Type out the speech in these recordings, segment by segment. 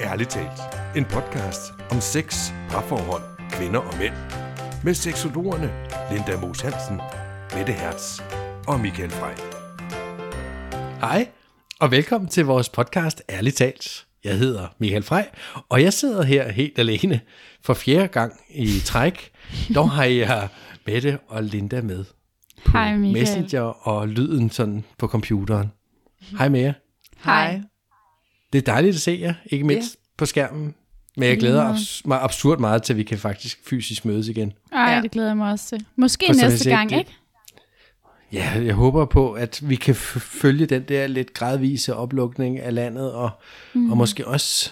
Ærligt talt. En podcast om sex, parforhold, kvinder og mænd. Med seksologerne Linda Moos Hansen, Mette Hertz og Michael Frey. Hej, og velkommen til vores podcast Ærligt talt. Jeg hedder Michael Frey, og jeg sidder her helt alene for fjerde gang i træk. Dog har jeg Mette og Linda med på Hej, Michael. Messenger og lyden sådan på computeren. Hej med jer. Hej. Det er dejligt at se jer, ikke mindst på skærmen. Men jeg glæder abs- mig absurd meget til, at vi kan faktisk fysisk mødes igen. Ej, Ja. det glæder jeg mig også til. Måske For som jeg næste gang, det- ikke? Ja, jeg håber på, at vi kan følge den der lidt gradvise oplukning af landet, og, mm. og måske også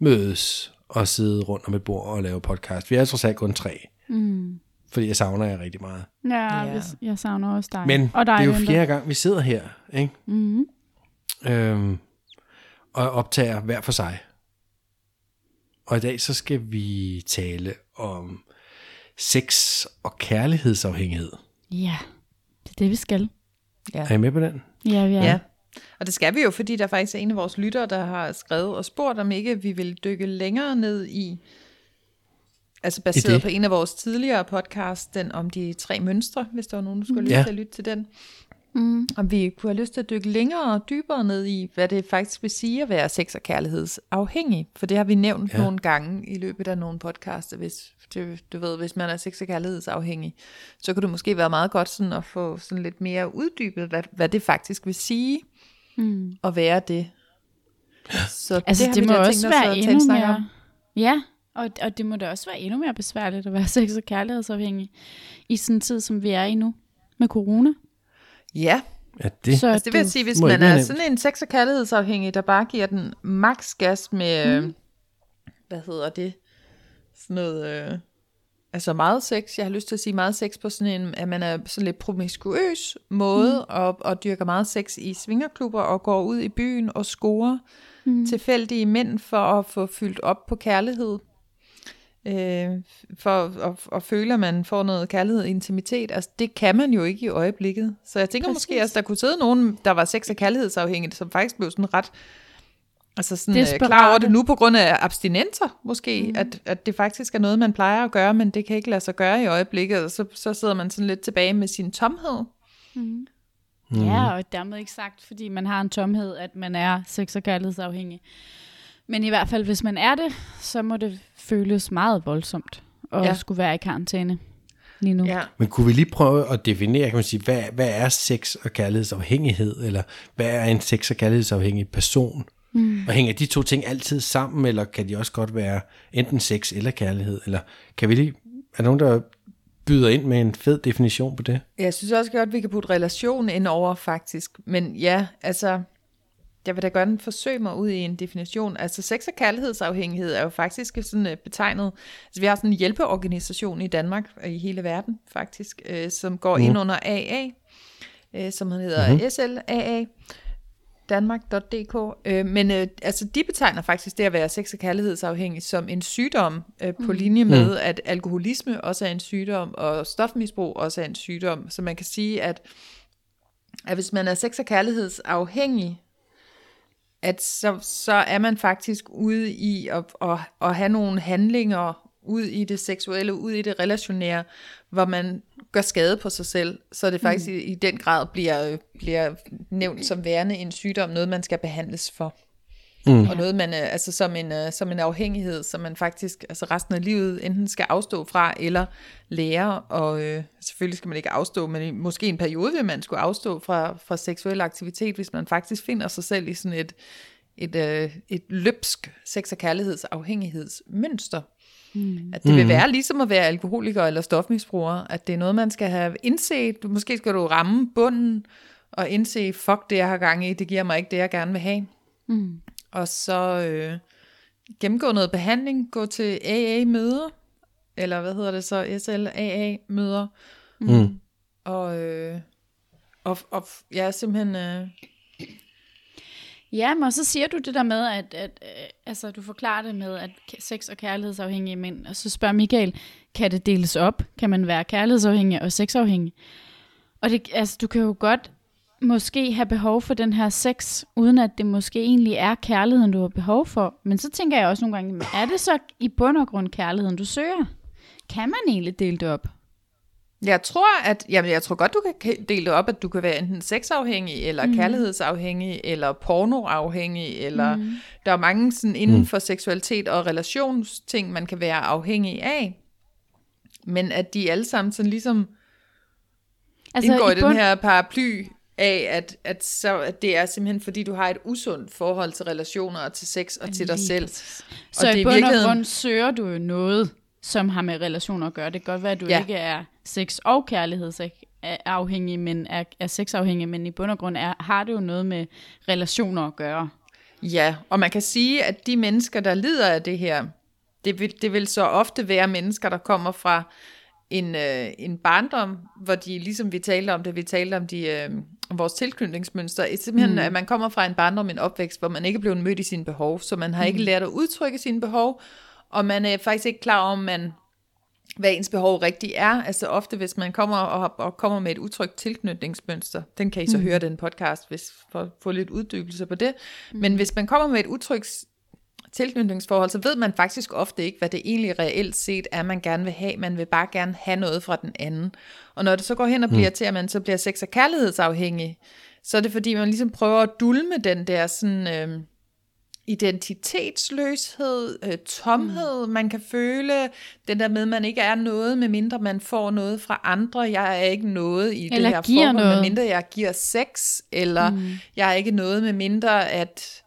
mødes og sidde rundt om et bord og lave podcast. Vi er trods alt kun tre, Mm. fordi jeg savner jer rigtig meget. Ja, Ja. ja. jeg savner også dig. Men og dig, det er jo fjerde gang, vi sidder her, ikke? Mm. Øhm, og optager hver for sig. Og i dag så skal vi tale om sex og kærlighedsafhængighed. Ja, det er det, vi skal. Er I med på den? Ja, vi er. Ja. Og det skal vi jo, fordi der faktisk er en af vores lyttere, der har skrevet og spurgt, om ikke vi vil dykke længere ned i, altså baseret på en af vores tidligere podcasts, den om de tre mønstre, hvis der var nogen, der skulle have Ja. lyst til at lytte til den. Mm. Om vi kunne have lyst til at dykke længere og dybere ned i, hvad det faktisk vil sige at være sex- og kærlighedsafhængig. For det har vi nævnt Ja. nogle gange i løbet af nogle podcasts. Hvis, det, du ved, hvis man er sex- og kærlighedsafhængig, så kunne det måske være meget godt sådan at få sådan lidt mere uddybet, hvad, hvad det faktisk vil sige Mm. at være det. Så Altså, det, har det vi må da også tænkt være endnu snak om. mere... Ja, og, og det må da også være endnu mere besværligt at være sex- og kærlighedsafhængig i sådan en tid, som vi er i nu med corona. Ja, Ja, det. Så altså det vil jeg sige, hvis man er nemt. sådan en sex- og kærlighedsafhængig, der bare giver den max gas med, mm. hvad hedder det, sådan noget, øh, altså meget sex, jeg har lyst til at sige meget sex på sådan en, at man er sådan lidt promiskuøs måde, mm. og, og dyrker meget sex i svingerklubber, og går ud i byen og scorer mm. tilfældige mænd for at få fyldt op på kærlighed. Øh, for at, at føle, at man får noget kærlighed og intimitet. Altså, det kan man jo ikke i øjeblikket. Så jeg tænker Præcis. måske, at der kunne sidde nogen, der var sex- og kærlighedsafhængige, som faktisk blev sådan ret altså sådan, øh, Desperate. klar over det nu på grund af abstinenser, måske. Mm. At, at det faktisk er noget, man plejer at gøre, men det kan ikke lade sig gøre i øjeblikket. Og så, så sidder man sådan lidt tilbage med sin tomhed. Mm. Mhm. Ja, og dermed ikke sagt, fordi man har en tomhed, at man er sex- og kærlighedsafhængig. Men i hvert fald, hvis man er det, så må det føles meget voldsomt at Ja. skulle være i karantæne lige nu. Ja. Men kunne vi lige prøve at definere, kan man sige, hvad, hvad er sex og kærlighedsafhængighed, eller hvad er en sex og kærlighedsafhængig person? Mm. Og hænger de to ting altid sammen, eller kan de også godt være enten sex eller kærlighed? Eller kan vi lige, er der nogen, der byder ind med en fed definition på det? Jeg synes også godt, at vi kan putte relation ind over, faktisk. Men ja, altså, jeg vil da gerne forsøge mig ud i en definition. Altså, sex- og kærlighedsafhængighed er jo faktisk sådan uh, betegnet... Altså, vi har sådan en hjælpeorganisation i Danmark, og i hele verden faktisk, uh, som går mm. ind under AA, uh, som hedder mm-hmm. SLAA danmark.dk, øh, men øh, altså de betegner faktisk det at være sex- og kærlighedsafhængig som en sygdom, øh, på linje med, mm. at alkoholisme også er en sygdom, og stofmisbrug også er en sygdom. Så man kan sige, at, at hvis man er sex- og kærlighedsafhængig, at så, så er man faktisk ude i at, at, at have nogle handlinger ud i det seksuelle, ud i det relationære, hvor man gør skade på sig selv, så det faktisk mm. i, i den grad bliver, bliver nævnt som værende en sygdom, noget man skal behandles for. Mm. Og noget man, øh, altså som en, øh, som en afhængighed, som man faktisk altså resten af livet enten skal afstå fra, eller lære, og øh, selvfølgelig skal man ikke afstå, men måske en periode vil man skulle afstå fra, fra seksuel aktivitet, hvis man faktisk finder sig selv i sådan et, et, øh, et løbsk sex- og kærlighedsafhængighedsmønster. Mm. At det vil være ligesom at være alkoholiker eller stofmisbruger, at det er noget, man skal have indset. Du, måske skal du ramme bunden og indse, fuck det, jeg har gang i, det giver mig ikke det, jeg gerne vil have. Mm. Og så øh, gennemgå noget behandling, gå til AA-møder, eller hvad hedder det så, SLAA-møder, Mm. og, øh, og, og ja, simpelthen... Øh, Ja, men så siger du det der med, at, at øh, altså, du forklarer det med, at sex- og kærlighedsafhængige mænd, og så spørger Michael, kan det deles op? Kan man være kærlighedsafhængig og sexafhængig? Og det, altså, du kan jo godt måske have behov for den her sex, uden at det måske egentlig er kærligheden, du har behov for. Men så tænker jeg også nogle gange, er det så i bund og grund kærligheden, du søger? Kan man egentlig dele det op? Jeg tror, at jamen, jeg tror godt, du kan dele det op, at du kan være enten sexafhængig, eller mm. kærlighedsafhængig, eller pornoafhængig, eller mm. der er mange sådan inden mm. for seksualitet og relationsting, man kan være afhængig af. Men at de alle sammen sådan ligesom altså, indgår i, i bund... den her paraply af, at, at, så, at det er simpelthen fordi, du har et usundt forhold til relationer og til sex og til dig selv. Så og det i bund og virkeligheden... grund søger du jo noget, som har med relationer at gøre. Det kan godt være, at du ja. ikke er sex- og kærlighedsafhængig, men er, er sexafhængig, men i bund og grund er, har det jo noget med relationer at gøre. Ja, og man kan sige, at de mennesker, der lider af det her, det vil, det vil så ofte være mennesker, der kommer fra en, øh, en barndom, hvor de, ligesom vi talte om det, vi talte om de, øh, vores tilknytningsmønster, simpelthen, mm. at man kommer fra en barndom, en opvækst, hvor man ikke er blevet mødt i sine behov, så man har mm. ikke lært at udtrykke sine behov, og man er faktisk ikke klar om, man, hvad ens behov rigtig er. Altså ofte, hvis man kommer og, og kommer med et utrygt tilknytningsmønster, den kan I så mm. høre den podcast, hvis for at få lidt uddybelse på det. Mm. Men hvis man kommer med et utrygt tilknytningsforhold, så ved man faktisk ofte ikke, hvad det egentlig reelt set er, man gerne vil have. Man vil bare gerne have noget fra den anden. Og når det så går hen og bliver mm. til, at man så bliver sex- og kærlighedsafhængig, så er det fordi, man ligesom prøver at dulme den der sådan... Øh, identitetsløshed, øh, tomhed, mm. man kan føle, den der med, at man ikke er noget, medmindre man får noget fra andre. Jeg er ikke noget i eller det her forhold, noget. medmindre jeg giver sex, eller mm. jeg er ikke noget, medmindre at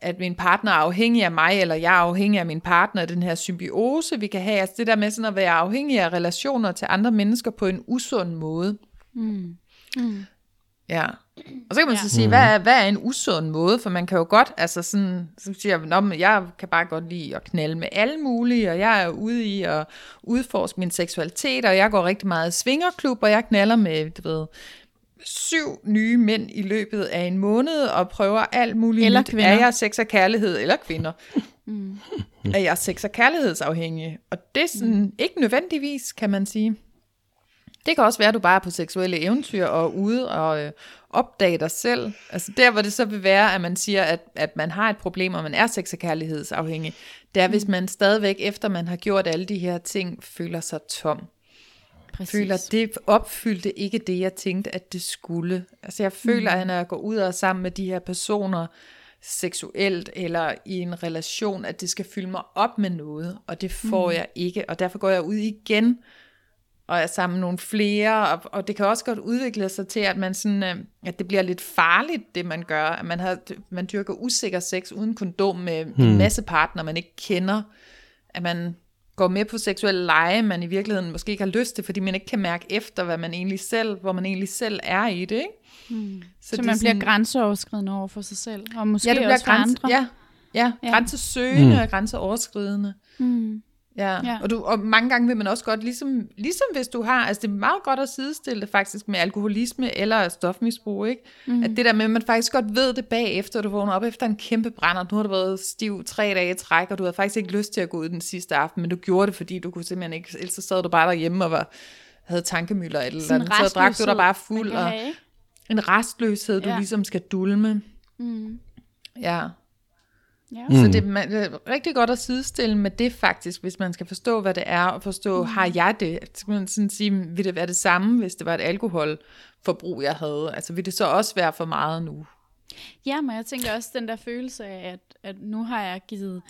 at min partner er afhængig af mig, eller jeg er afhængig af min partner, den her symbiose, vi kan have. Altså det der med sådan at være afhængig af relationer til andre mennesker på en usund måde. Mm. Mm. Ja. Og så kan man ja. så sige, hvad er, hvad er en usund måde? For man kan jo godt, altså sådan, så siger jeg, jeg kan bare godt lide at knalde med alle mulige, og jeg er ude i at udforske min seksualitet, og jeg går rigtig meget i svingerklub, og jeg knaller med, du ved, syv nye mænd i løbet af en måned, og prøver alt muligt eller nyt. Kvinder. Er jeg sex og kærlighed, eller kvinder? Mm. Er jeg sex og kærlighedsafhængig? Og det er sådan, mm. ikke nødvendigvis, kan man sige. Det kan også være, at du bare er på seksuelle eventyr og ude og øh, opdage dig selv. Altså der, hvor det så vil være, at man siger, at, at man har et problem, og man er sex- og kærlighedsafhængig, det er, hvis mm. man stadigvæk, efter man har gjort alle de her ting, føler sig tom. Præcis. Føler, det opfyldte ikke det, jeg tænkte, at det skulle. Altså jeg føler, mm. at når jeg går ud og er sammen med de her personer, seksuelt eller i en relation, at det skal fylde mig op med noget, og det får mm. jeg ikke, og derfor går jeg ud igen og er sammen med nogle flere, og, og det kan også godt udvikle sig til, at man sådan, øh, at det bliver lidt farligt, det man gør, at man, har, man dyrker usikker sex uden kondom med hmm. en masse partner, man ikke kender, at man går med på seksuelle lege, man i virkeligheden måske ikke har lyst til, fordi man ikke kan mærke efter, hvad man egentlig selv, hvor man egentlig selv er i det, ikke? Hmm. Så, så man sådan, bliver grænseoverskridende over for sig selv, og måske ja, det bliver også for grænse, andre. Ja, ja, ja. grænsesøgende hmm. og grænseoverskridende. Hmm. Ja, ja. Og, du, og mange gange vil man også godt, ligesom, ligesom hvis du har, altså det er meget godt at sidestille det faktisk med alkoholisme eller stofmisbrug, ikke? Mm. At det der med, at man faktisk godt ved det bagefter, du vågner op efter en kæmpe brand, og nu har du været stiv tre dage i træk, og du havde faktisk ikke lyst til at gå ud den sidste aften, men du gjorde det, fordi du kunne simpelthen ikke, ellers så sad du bare derhjemme og var, havde tankemøller eller andet, så drak du dig bare fuld, og have, en restløshed, du ja. ligesom skal dulme. Mm. Ja. Ja. Mm. Så det, man, det er rigtig godt at sidestille med det faktisk, hvis man skal forstå, hvad det er, og forstå, mm. har jeg det? Så kan man sådan sige, vil det være det samme, hvis det var et alkoholforbrug, jeg havde? Altså vil det så også være for meget nu? Ja, men jeg tænker også den der følelse af, at, at nu har jeg givet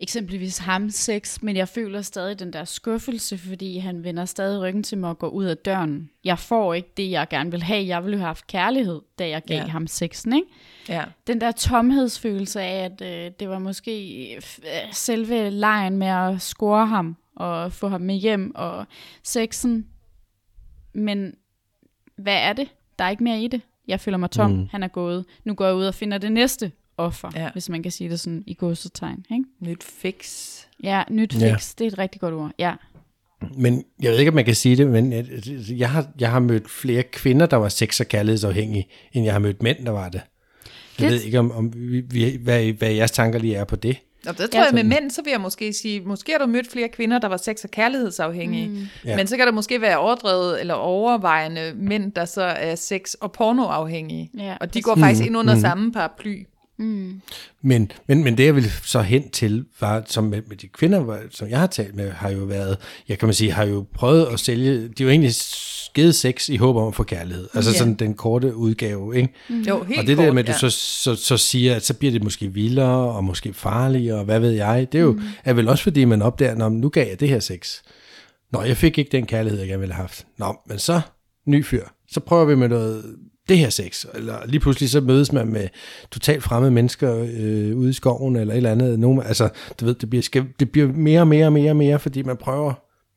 eksempelvis ham sex, men jeg føler stadig den der skuffelse, fordi han vender stadig ryggen til mig og går ud af døren. Jeg får ikke det, jeg gerne vil have. Jeg ville have haft kærlighed, da jeg gav ja. ham sexen, ikke? Ja. Den der tomhedsfølelse af, at øh, det var måske øh, selve lejen med at score ham og få ham med hjem og sexen. Men hvad er det? Der er ikke mere i det. Jeg føler mig tom. Mm. Han er gået. Nu går jeg ud og finder det næste offer, ja. hvis man kan sige det sådan i godsetegn. Ikke? Nyt fix. Ja, nyt fix, ja. det er et rigtig godt ord. Ja. Men jeg ved ikke, om man kan sige det, men jeg har, jeg har mødt flere kvinder, der var sex- og kærlighedsafhængige, end jeg har mødt mænd, der var det. Jeg det... ved ikke, om, om vi, hvad, hvad jeres tanker lige er på det. Og der tror jeg med mænd, så vil jeg måske sige, måske har du mødt flere kvinder, der var sex- og kærlighedsafhængige. Mm. Ja. Men så kan der måske være overdrevet eller overvejende mænd, der så er sex- og pornoafhængige. Ja, og de går faktisk ind under samme paraply. Men, men, men det jeg ville så hen til, var, som med, med de kvinder, var, som jeg har talt med, har jo været, jeg kan man sige, har jo prøvet at sælge, de har jo egentlig givet sex i håb om at få kærlighed. Altså Ja. sådan den korte udgave, ikke? Mm. Jo, helt og det kort, der med, at du ja. så, så, så siger, at så bliver det måske vildere, og måske farligere, og hvad ved jeg, det er jo mm. er vel også fordi, man opdager, når nu gav jeg det her sex. Nå, jeg fik ikke den kærlighed, jeg gerne ville have haft. Nå, men så, ny fyr, så prøver vi med noget, det her sex, eller lige pludselig så mødes man med totalt fremmede mennesker øh, ude i skoven, eller et eller andet. Nogen, altså, du ved, det bliver, skal, det bliver mere og mere og mere og mere, fordi man prøver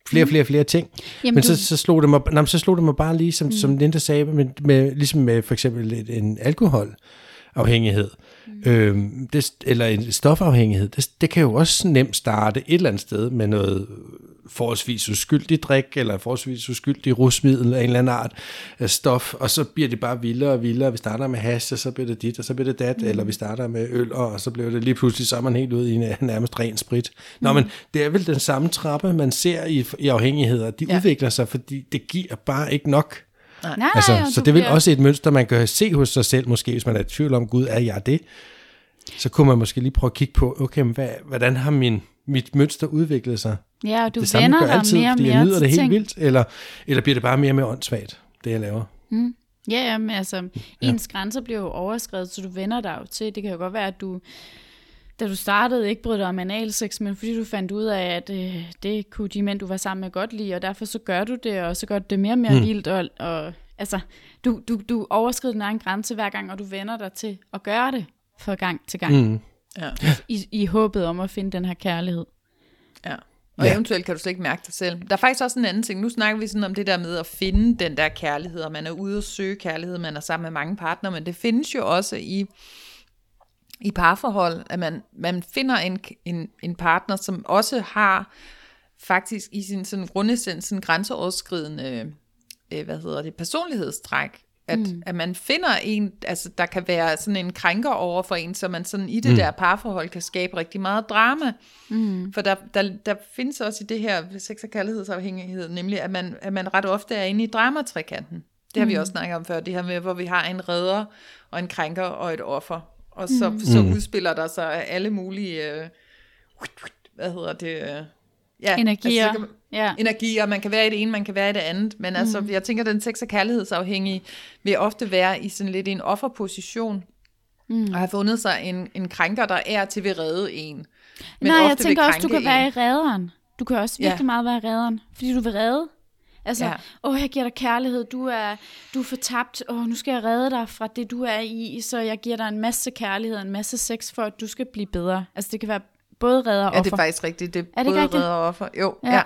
flere og flere flere ting. Jamen, men så, så, slog det mig, nej, så slog det mig bare lige, som, mm. som Linda sagde, med, med, ligesom med for eksempel en alkoholafhængighed, mm. øhm, det, eller en stofafhængighed, det, det kan jo også nemt starte et eller andet sted med noget forholdsvis uskyldig drik, eller forholdsvis uskyldig rusmiddel af en eller anden art af stof, og så bliver det bare vildere og vildere. Vi starter med hash, og så bliver det dit, og så bliver det dat, mm. eller vi starter med øl, og så bliver det lige pludselig, så er man helt ude i en, nærmest ren sprit. Nå, men det er vel den samme trappe, man ser i, i afhængigheder. De. Ja. udvikler sig, fordi det giver bare ikke nok. Nej, nej, Altså, og så det er vel bliver- også et mønster, man kan se hos sig selv, måske hvis man er i tvivl om, Gud, er jeg det? Så kunne man måske lige prøve at kigge på, okay, men hvad, hvordan har min, mit mønster udviklet sig? Ja, og du det samme vender gør dig altid, mere og mere jeg nyder til det helt ting. vildt, eller, eller bliver det bare mere og mere åndssvagt, det jeg laver? Ja, ja, men altså, ens grænser bliver jo overskrevet, så du vender dig jo til. Det kan jo godt være, at du, da du startede, ikke brød dig om analsex, men fordi du fandt ud af, at øh, det kunne de mænd, du var sammen med, godt lide, og derfor så gør du det, og så gør du det mere og mere mm. vildt, og, og altså, du, du, du overskrider din egen grænse hver gang, og du vender dig til at gøre det fra gang til gang, mm. Ja. i, i håbet om at finde den her kærlighed. Ja. Og ja. eventuelt kan du slet ikke mærke dig selv. Der er faktisk også en anden ting. Nu snakker vi sådan om det der med at finde den der kærlighed, og man er ude og søge kærlighed, man er sammen med mange partnere, men det findes jo også i, i parforhold, at man, man finder en, en, en partner, som også har faktisk i sin sådan grundessens sådan grænseoverskridende øh, hvad hedder det, personlighedstræk, at, mm. at man finder en, altså der kan være sådan en krænker over for en, så man sådan i det mm. der parforhold kan skabe rigtig meget drama. Mm. For der, der, der findes også i det her sex- og kærlighedsafhængighed, nemlig at man, at man ret ofte er inde i dramatrikanten. Det har vi også snakket om før, det her med, hvor vi har en redder og en krænker og et offer. Og så, mm. så udspiller der sig alle mulige, øh, hvad hedder det, øh, ja, Energier. så kan man- Ja. energier. Man kan være i det ene, man kan være i det andet. Men mm. altså, jeg tænker, at den sex- og kærlighedsafhængige vil ofte være i sådan lidt en offerposition. Mm. Og have fundet sig en, en krænker, der er til ved redde en. Men Nej, jeg tænker også, du kan være en. i redderen. Du kan også virkelig Ja. meget være i redderen, fordi du vil redde. Altså, Ja. åh, jeg giver dig kærlighed, du er, du er fortabt, åh, nu skal jeg redde dig fra det, du er i, så jeg giver dig en masse kærlighed, en masse sex, for at du skal blive bedre. Altså, det kan være både redder og Ja, det offer. er faktisk rigtigt. Det er, Er det både rigtigt? redder og offer. Jo, Ja. ja.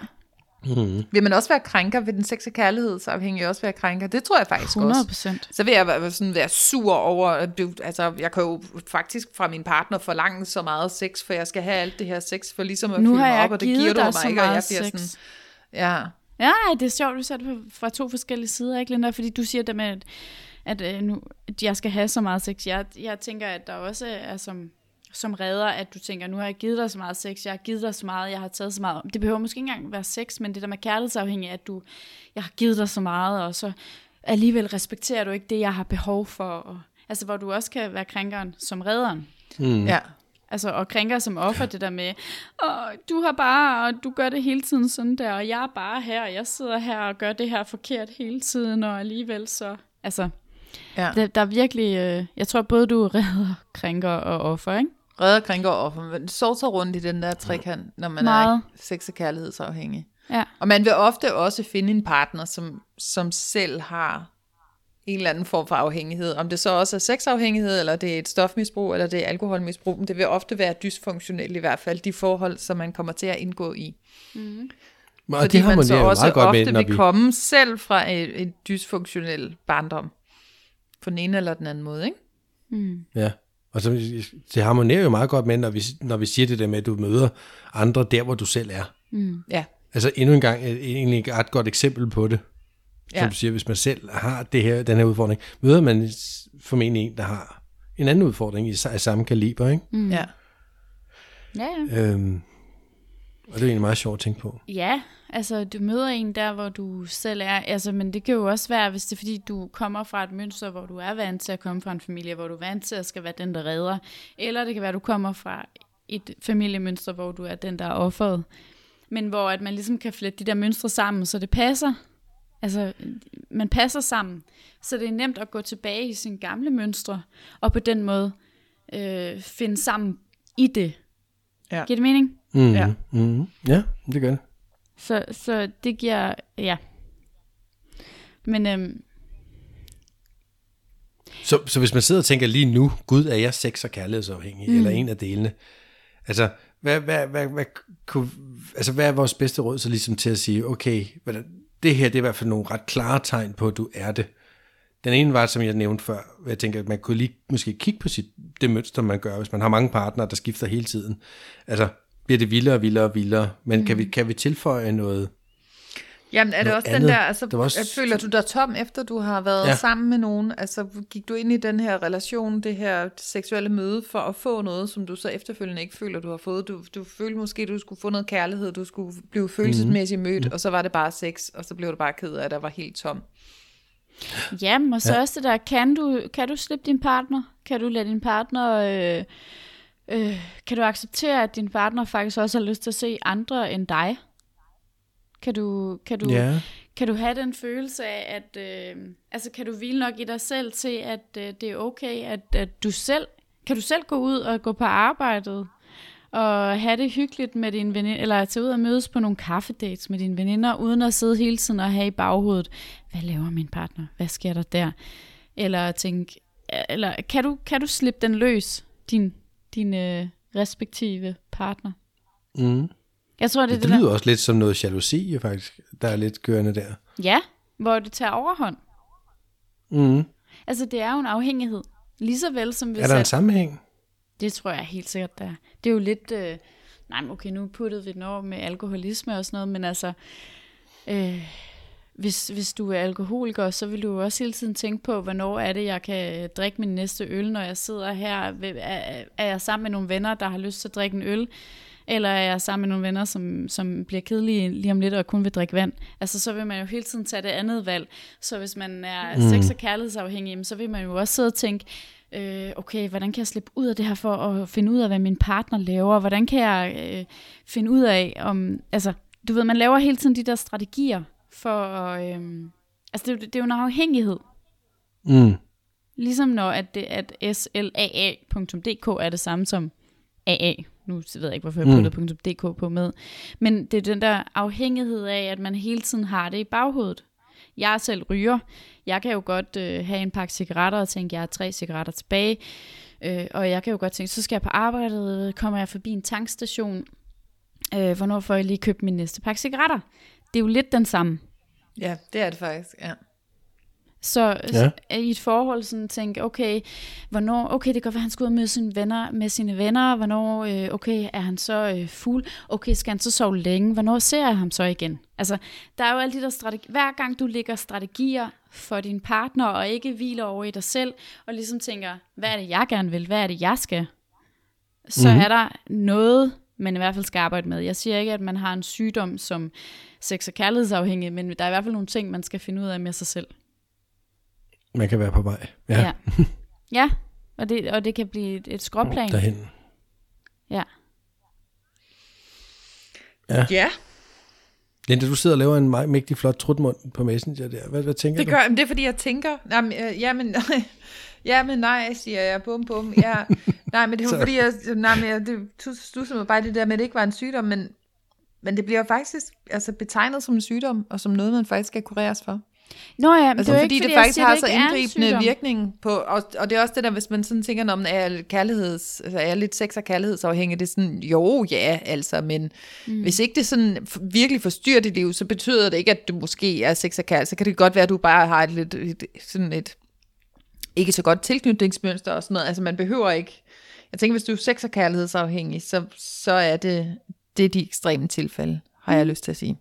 Mm. Vil man også være krænker? Vil den sex- og kærlighedsafhængige også være krænker? Det tror jeg faktisk 100 også. procent. Så vil jeg være, sådan være sur over, at du, altså jeg kan jo faktisk fra min partner forlange så meget sex, for jeg skal have alt det her sex, for ligesom at Nu fylde mig op, og det giver du mig ikke, og jeg meget bliver sex. sådan, ja, Ja, det er sjovt, du ser det på- fra to forskellige sider, ikke Linda? Fordi du siger det med, at, at, øh, nu, at jeg skal have så meget sex. Jeg, jeg tænker, at der også er som, som redder, at du tænker, nu har jeg givet dig så meget sex, jeg har givet dig så meget, jeg har taget så meget. Det behøver måske ikke engang være sex, men det der med kærlighedsafhængig, at du, jeg har givet dig så meget, og så alligevel respekterer du ikke det, jeg har behov for. Og, altså, hvor du også kan være krænkeren som redderen. mm. ja. Altså, og krænker som offer, det der med, Åh, du har bare, og du gør det hele tiden sådan der, og jeg er bare her, og jeg sidder her og gør det her forkert hele tiden, og alligevel så, altså, ja. der, der er virkelig, øh, jeg tror både du er redder, krænker og offer, ikke? Redder, krænker og offer. Man sovser rundt i den der trekant, når man Meget. er sex- og kærlighedsafhængig. Ja. Og man vil ofte også finde en partner, som, som selv har en eller anden form for afhængighed. Om det så også er sexafhængighed, eller det er et stofmisbrug, eller det er alkoholmisbrug. Men det vil ofte være dysfunktionelt i hvert fald, de forhold, som man kommer til at indgå i. Og Fordi det man så harmonerer jo også meget godt ofte med, når vil vi... komme selv fra et, et dysfunktionel barndom. På den ene eller den anden måde, ikke? Ja, og så, det harmonerer jo meget godt med, når vi, når vi siger det der med, at du møder andre der, hvor du selv er. Ja. Altså endnu en gang egentlig et ret godt eksempel på det. Som Ja. du siger, hvis man selv har det her, den her udfordring, møder man formentlig en, der har en anden udfordring i, af samme kaliber, ikke? Mm. ja. Ja, ja. Øhm, og det er egentlig meget sjovt at tænke på. Ja, altså du møder en der, hvor du selv er, altså, men det kan jo også være, hvis det er fordi, du kommer fra et mønster, hvor du er vant til at komme fra en familie, hvor du er vant til at skal være den, der redder, eller det kan være, at du kommer fra et familiemønster, hvor du er den, der er offeret, men hvor at man ligesom kan flette de der mønstre sammen, så det passer. Altså, man passer sammen, så det er nemt at gå tilbage i sine gamle mønstre, og på den måde øh, finde sammen i det. Ja. Giver det mening? Mm, Ja. Mm, ja, det gør det. Så, så det giver, ja. Men øhm, Så, så hvis man sidder og tænker lige nu, Gud, er jeg sex- og kærlighedsafhængig, mm. eller en af delene, altså, hvad, hvad, hvad, hvad, kunne, altså, hvad er vores bedste råd så ligesom til at sige, okay, hvad, det her det er i hvert fald nogle ret klare tegn på, at du er det. Den ene var, som jeg nævnte før, hvor jeg tænker, at man kunne lige måske kigge på sit, det mønster, man gør, hvis man har mange partnere, der skifter hele tiden. Altså, bliver det vildere og vildere og vildere, men mm. kan, vi, kan vi tilføje noget? Jamen er det også den andet. der, altså var også- føler du dig tom, efter du har været Ja. sammen med nogen? Altså gik du ind i den her relation, det her seksuelle møde, for at få noget, som du så efterfølgende ikke føler, du har fået? Du, du følte måske, du skulle få noget kærlighed, du skulle blive følelsesmæssigt mødt, og så var det bare sex, og så blev du bare ked af, at der var helt tom. ja, og så ja. også det der, kan du, kan du slippe din partner? Kan du lade din partner, øh, øh, kan du acceptere, at din partner faktisk også har lyst til at se andre end dig? Kan du, kan du, Ja. kan du have den følelse af, at, øh, altså kan du hvile nok i dig selv til, at øh, det er okay, at, at du selv, kan du selv gå ud og gå på arbejdet, og have det hyggeligt med din veninde, eller tage ud og mødes på nogle kaffedates med dine veninder, uden at sidde hele tiden og have i baghovedet, hvad laver min partner? Hvad sker der der? Eller tænke, eller kan du, kan du slippe den løs, din, din øh, respektive partner? Mm. Jeg tror, det Det, det, det der. lyder også lidt som noget jalousi, faktisk, der er lidt kørende der. Ja, hvor det tager overhånd. Mm. Altså, det er jo en afhængighed. Lige så vel som hvis... Er der en at- sammenhæng? Det tror jeg helt sikkert, der er. Det er jo lidt... Øh, nej, men okay, nu puttede vi den over med alkoholisme og sådan noget, men altså... Øh, hvis, hvis du er alkoholiker, så vil du jo også hele tiden tænke på, hvornår er det, jeg kan drikke min næste øl, når jeg sidder her. Er, er jeg sammen med nogle venner, der har lyst til at drikke en øl? Eller er jeg sammen med nogle venner, som, som bliver kedelige lige om lidt og kun vil drikke vand? Altså, så vil man jo hele tiden tage det andet valg. Så hvis man er mm. sex- og kærlighedsafhængig, så vil man jo også sidde og tænke, øh, okay, hvordan kan jeg slippe ud af det her for at finde ud af, hvad min partner laver? Hvordan kan jeg øh, finde ud af, om... Altså, du ved, man laver hele tiden de der strategier for. Øh, altså, det, er jo- det er jo en afhængighed. Mm. Ligesom når at, det, at slaa.dk er det samme som AA. Nu ved jeg ikke, hvorfor jeg Mm. puttede .dk på med. Men det er den der afhængighed af, at man hele tiden har det i baghovedet. Jeg er selv ryger. Jeg kan jo godt øh, have en pakke cigaretter og tænke, jeg har tre cigaretter tilbage. Øh, og jeg kan jo godt tænke, så skal jeg på arbejde, kommer jeg forbi en tankstation. Øh, hvornår får jeg lige købt min næste pakke cigaretter? Det er jo lidt den samme. Ja, det er det faktisk, ja. Så Ja. i et forhold sådan tænke, okay, hvornår, okay, det kan være, han skal ud og møde sine venner, med sine venner, hvornår, øh, okay, er han så øh, fuld, okay, skal han så sove længe, hvornår ser jeg ham så igen? Altså, der er jo alle de der strategier, hver gang du lægger strategier for din partner, og ikke hviler over i dig selv, og ligesom tænker, hvad er det, jeg gerne vil, hvad er det, jeg skal? Så Mhm. mm-hmm. er der noget, man i hvert fald skal arbejde med. Jeg siger ikke, at man har en sygdom som sex- og kærlighedsafhængig, men der er i hvert fald nogle ting, man skal finde ud af med sig selv. Man kan være på vej. Ja, Ja. ja. Og, det, og det kan blive et, et skråplan. derhen. Ja. Ja, Linda, du sidder og laver en meget mægtig flot trutmund på Messenger der. Hvad, hvad tænker det du? gør men det er fordi, jeg tænker, jamen, øh, jamen, ja, men nej, siger jeg, bum, bum, ja. Nej, men det var Så- fordi, jeg, nej, men jeg, det stusser mig bare det der med, at det ikke var en sygdom, men, men det bliver faktisk altså, betegnet som en sygdom, og som noget, man faktisk skal kureres for. Nå ja, men Altså, det er fordi ikke, det fordi faktisk jeg siger, har det så indgribende virkning på, og, og det er også det der, hvis man sådan tænker, om er kærligheds, altså er lidt sex- og kærlighedsafhængig, det er sådan, jo, ja, altså, men mm. hvis ikke det sådan virkelig forstyrrer dit liv, så betyder det ikke, at du måske er sex- og kærlighed, så kan det godt være, at du bare har et lidt, et, sådan et, ikke så godt tilknytningsmønster og sådan noget, altså man behøver ikke, jeg tænker, hvis du er sex- og kærlighedsafhængig, så, så er det, det er de ekstreme tilfælde, har jeg lyst til at sige.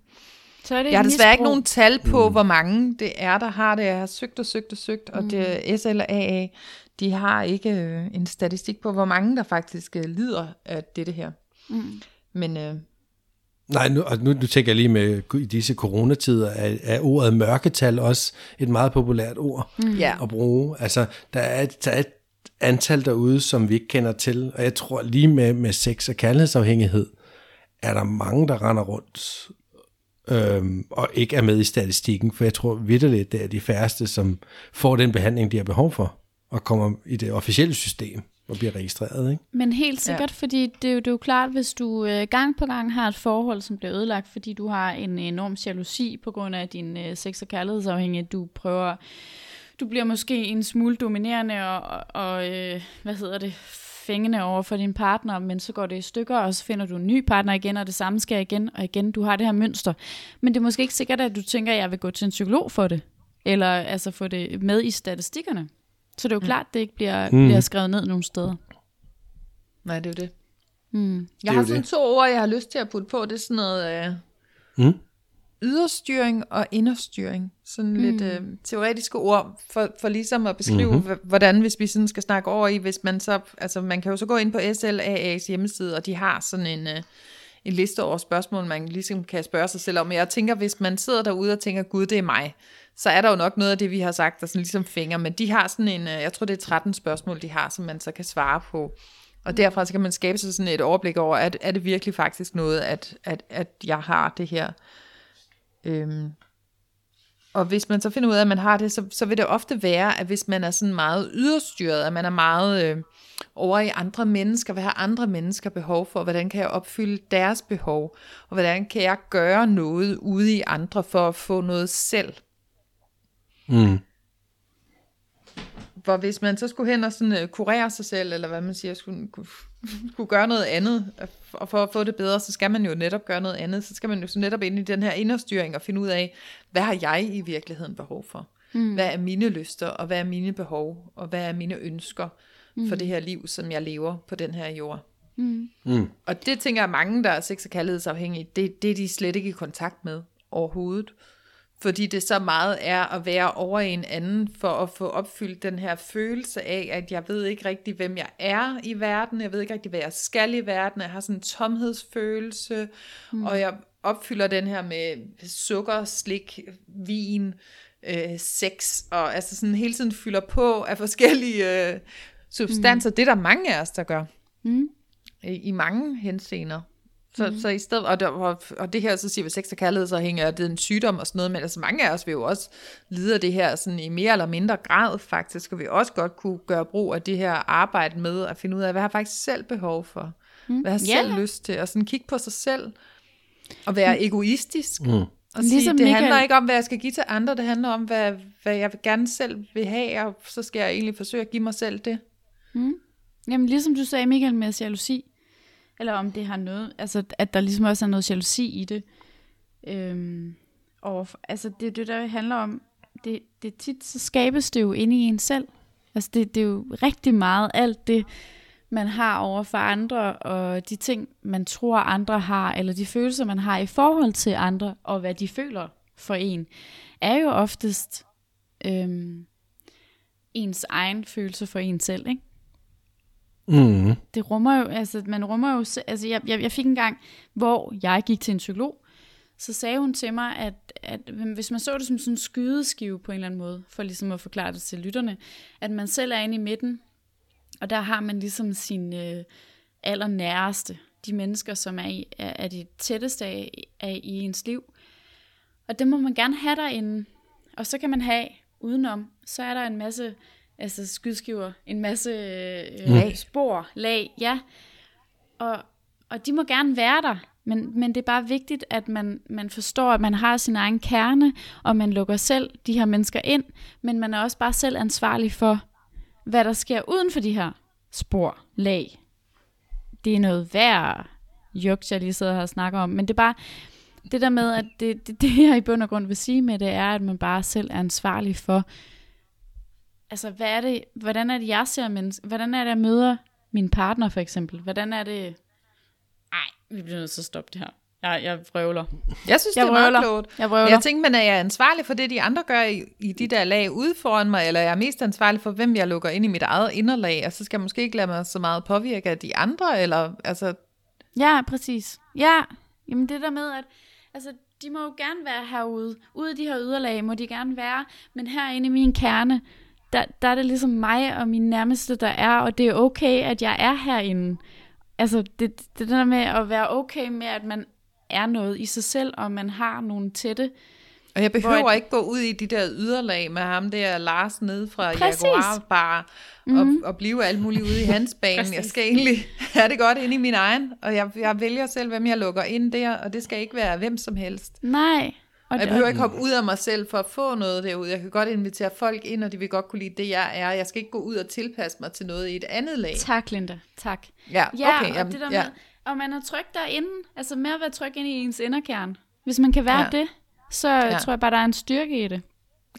Så er det Jeg har et desværre ikke nogen tal på, mm. hvor mange det er, der har det. Jeg har søgt og søgt og søgt, og det SL og AA, de har ikke øh, en statistik på, hvor mange der faktisk øh, lider af dette her. Mm. Men øh, Nej, nu, og nu, nu tænker jeg lige med i disse coronatider, er, er ordet mørketal også et meget populært ord mm. at bruge. Altså, der er, der er et antal derude, som vi ikke kender til, og jeg tror lige med, med sex og kærlighedsafhængighed, er der mange, der render rundt øhm, og ikke er med i statistikken, for jeg tror vidderligt, det er de færreste, som får den behandling, de har behov for, og kommer i det officielle system og bliver registreret. Ikke? Men helt sikkert, ja. fordi det er, jo, det er jo klart, hvis du øh, gang på gang har et forhold, som bliver ødelagt, fordi du har en enorm jalousi på grund af din øh, sex- og kærlighedsafhængighed, du prøver, du bliver måske en smule dominerende og, og øh, hvad hedder det, fængende over for din partner, men så går det i stykker, og så finder du en ny partner igen, og det samme sker igen og igen. Du har det her mønster. Men det er måske ikke sikkert, at du tænker, at jeg vil gå til en psykolog for det, eller altså få det med i statistikkerne. Så det er jo mm. klart, at det ikke bliver, mm. bliver skrevet ned nogen steder. Nej, det er jo det. Mm. Jeg har sådan det. to ord, jeg har lyst til at putte på. Det er sådan noget øh, mm. Yderstyring og inderstyring. Sådan mm. lidt øh, teoretiske ord, for, for ligesom at beskrive, mm-hmm. hvordan, hvis vi sådan skal snakke over i, hvis man så, altså man kan jo så gå ind på SLAA's hjemmeside, og de har sådan en... Øh, en liste over spørgsmål, man ligesom kan spørge sig selv om. Jeg tænker, hvis man sidder derude og tænker, gud, det er mig, så er der jo nok noget af det, vi har sagt, der sådan ligesom fænger. Men de har sådan en, øh, jeg tror det er 13 spørgsmål, de har, som man så kan svare på. Og derfra så kan man skabe sig sådan et overblik over, at er det virkelig faktisk noget, at, at, at jeg har det her. Øhm. Og hvis man så finder ud af, at man har det, så, så vil det ofte være, at hvis man er sådan meget yderstyret, at man er meget øh, over i andre mennesker, hvad har andre mennesker behov for, hvordan kan jeg opfylde deres behov, og hvordan kan jeg gøre noget ude i andre for at få noget selv. Mm. Hvor hvis man så skulle hen og sådan, uh, kurere sig selv, eller hvad man siger, skulle, skulle gøre noget andet, og for at få det bedre, så skal man jo netop gøre noget andet. Så skal man jo så netop ind i den her inderstyring og finde ud af, hvad har jeg i virkeligheden behov for? Mm. Hvad er mine lyster, og hvad er mine behov, og hvad er mine ønsker mm. for det her liv, som jeg lever på den her jord? Mm. Mm. Og det tænker jeg mange, der er sex- og kærlighedsafhængige, det, det er de slet ikke i kontakt med overhovedet fordi det så meget er at være over i en anden, for at få opfyldt den her følelse af, at jeg ved ikke rigtig, hvem jeg er i verden, jeg ved ikke rigtig, hvad jeg skal i verden, jeg har sådan en tomhedsfølelse, mm. og jeg opfylder den her med sukker, slik, vin, øh, sex, og altså sådan hele tiden fylder på af forskellige øh, substanser. Mm. Det er der mange af os, der gør. Mm. I, I mange henseender. Så, mm. så i stedet, og, der, og, og det her, så siger vi sex og kærlighed, så hænger det en sygdom og sådan noget, men altså mange af os vil jo også lide af det her sådan i mere eller mindre grad faktisk, og vi også godt kunne gøre brug af det her arbejde med at finde ud af, hvad har jeg faktisk selv behov for? Mm. Hvad har jeg yeah. selv lyst til? Og sådan kigge på sig selv, og være mm. egoistisk. Mm. Og sige, ligesom det Michael... handler ikke om, hvad jeg skal give til andre, det handler om, hvad, hvad jeg gerne selv vil have, og så skal jeg egentlig forsøge at give mig selv det. Mm. Jamen ligesom du sagde, Michael, med jalousi, eller om det har noget, altså at der ligesom også er noget jalousi i det. Øhm, og altså det det, der handler om, det, det tit, så skabes det jo inde i en selv. Altså det, det er jo rigtig meget alt det, man har over for andre, og de ting, man tror andre har, eller de følelser, man har i forhold til andre, og hvad de føler for en, er jo oftest øhm, ens egen følelse for en selv, ikke? Mm. Det rummer jo, altså man rummer jo, altså jeg, jeg, jeg fik en gang, hvor jeg gik til en psykolog, så sagde hun til mig, at, at hvis man så det som sådan en skydeskive på en eller anden måde, for ligesom at forklare det til lytterne, at man selv er inde i midten, og der har man ligesom sin øh, allernæreste, de mennesker, som er, i, er, er de tætteste af, af i ens liv. Og det må man gerne have derinde. Og så kan man have udenom, så er der en masse altså skydskiver, en masse øh, lag. spor, lag, ja. Og, og de må gerne være der, men, men det er bare vigtigt, at man, man forstår, at man har sin egen kerne, og man lukker selv de her mennesker ind, men man er også bare selv ansvarlig for, hvad der sker uden for de her spor, lag. Det er noget værd, juk, jeg lige sidder her og snakker om, men det er bare, det der med, at det, det, det jeg i bund og grund vil sige med det, er, at man bare selv er ansvarlig for, altså, hvad er det, hvordan er det, jeg ser mennesker? Hvordan er det, jeg møder min partner, for eksempel? Hvordan er det... Ej, vi bliver nødt til at stoppe det her. Jeg, jeg vrøvler. Jeg synes, jeg det er vrøvler. meget klogt. Jeg, vrøvler. jeg tænker, men er jeg ansvarlig for det, de andre gør i, i de der lag ude foran mig, eller er jeg mest ansvarlig for, hvem jeg lukker ind i mit eget inderlag, og så skal jeg måske ikke lade mig så meget påvirke af de andre, eller altså, Ja, præcis. Ja, jamen det der med, at altså, de må jo gerne være herude. Ude i de her yderlag må de gerne være, men herinde i min kerne, der, der er det ligesom mig og min nærmeste, der er, og det er okay, at jeg er herinde. Altså, det, det der med at være okay med, at man er noget i sig selv, og man har nogle tætte Og jeg behøver Hvor ikke gå ud i de der yderlag med ham der Lars nede fra Præcis. Jaguar Bar og, og blive alt muligt ude i hans bane. jeg skal egentlig have det godt inde i min egen, og jeg, jeg vælger selv, hvem jeg lukker ind der, og det skal ikke være hvem som helst. Nej. Og jeg behøver ikke hoppe ud af mig selv for at få noget derude. Jeg kan godt invitere folk ind, og de vil godt kunne lide det, jeg er. Jeg skal ikke gå ud og tilpasse mig til noget i et andet lag. Tak, Linda. Tak. Ja, Ja, okay. og jamen, det der ja. med, og man er tryg derinde, altså med at være tryg inde i ens inderkern. Hvis man kan være Ja. ja. det, så Ja. ja. tror jeg bare, der er en styrke i det.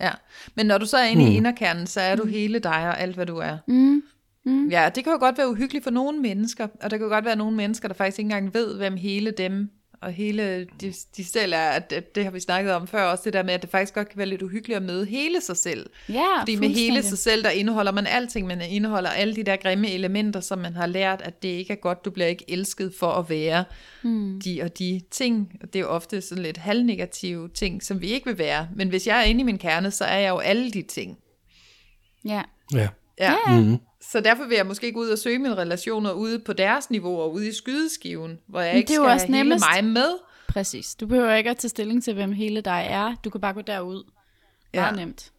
Ja, men når du så er inde mm. i inderkernen, så er du hele dig og alt, hvad du er. Mm. Mm. Ja, det kan jo godt være uhyggeligt for nogle mennesker, og der kan jo godt være nogle mennesker, der faktisk ikke engang ved, hvem hele dem og hele de, de selv er, at det, det har vi snakket om før også, det der med, at det faktisk godt kan være lidt uhyggeligt at møde hele sig selv. Ja, Fordi med hele sig selv, der indeholder man alting, man indeholder alle de der grimme elementer, som man har lært, at det ikke er godt, du bliver ikke elsket for at være mm. de og de ting. Og det er jo ofte sådan lidt halvnegative ting, som vi ikke vil være. Men hvis jeg er inde i min kerne, så er jeg jo alle de ting. Ja. Ja. Ja. Ja. Så derfor vil jeg måske gå ud og søge mine relationer ude på deres niveau og ude i skydeskiven, hvor jeg ikke det er skal også have hele nemmest. mig med. Præcis. Du behøver ikke at tage stilling til, hvem hele dig er. Du kan bare gå derud. Meget Ja. nemt.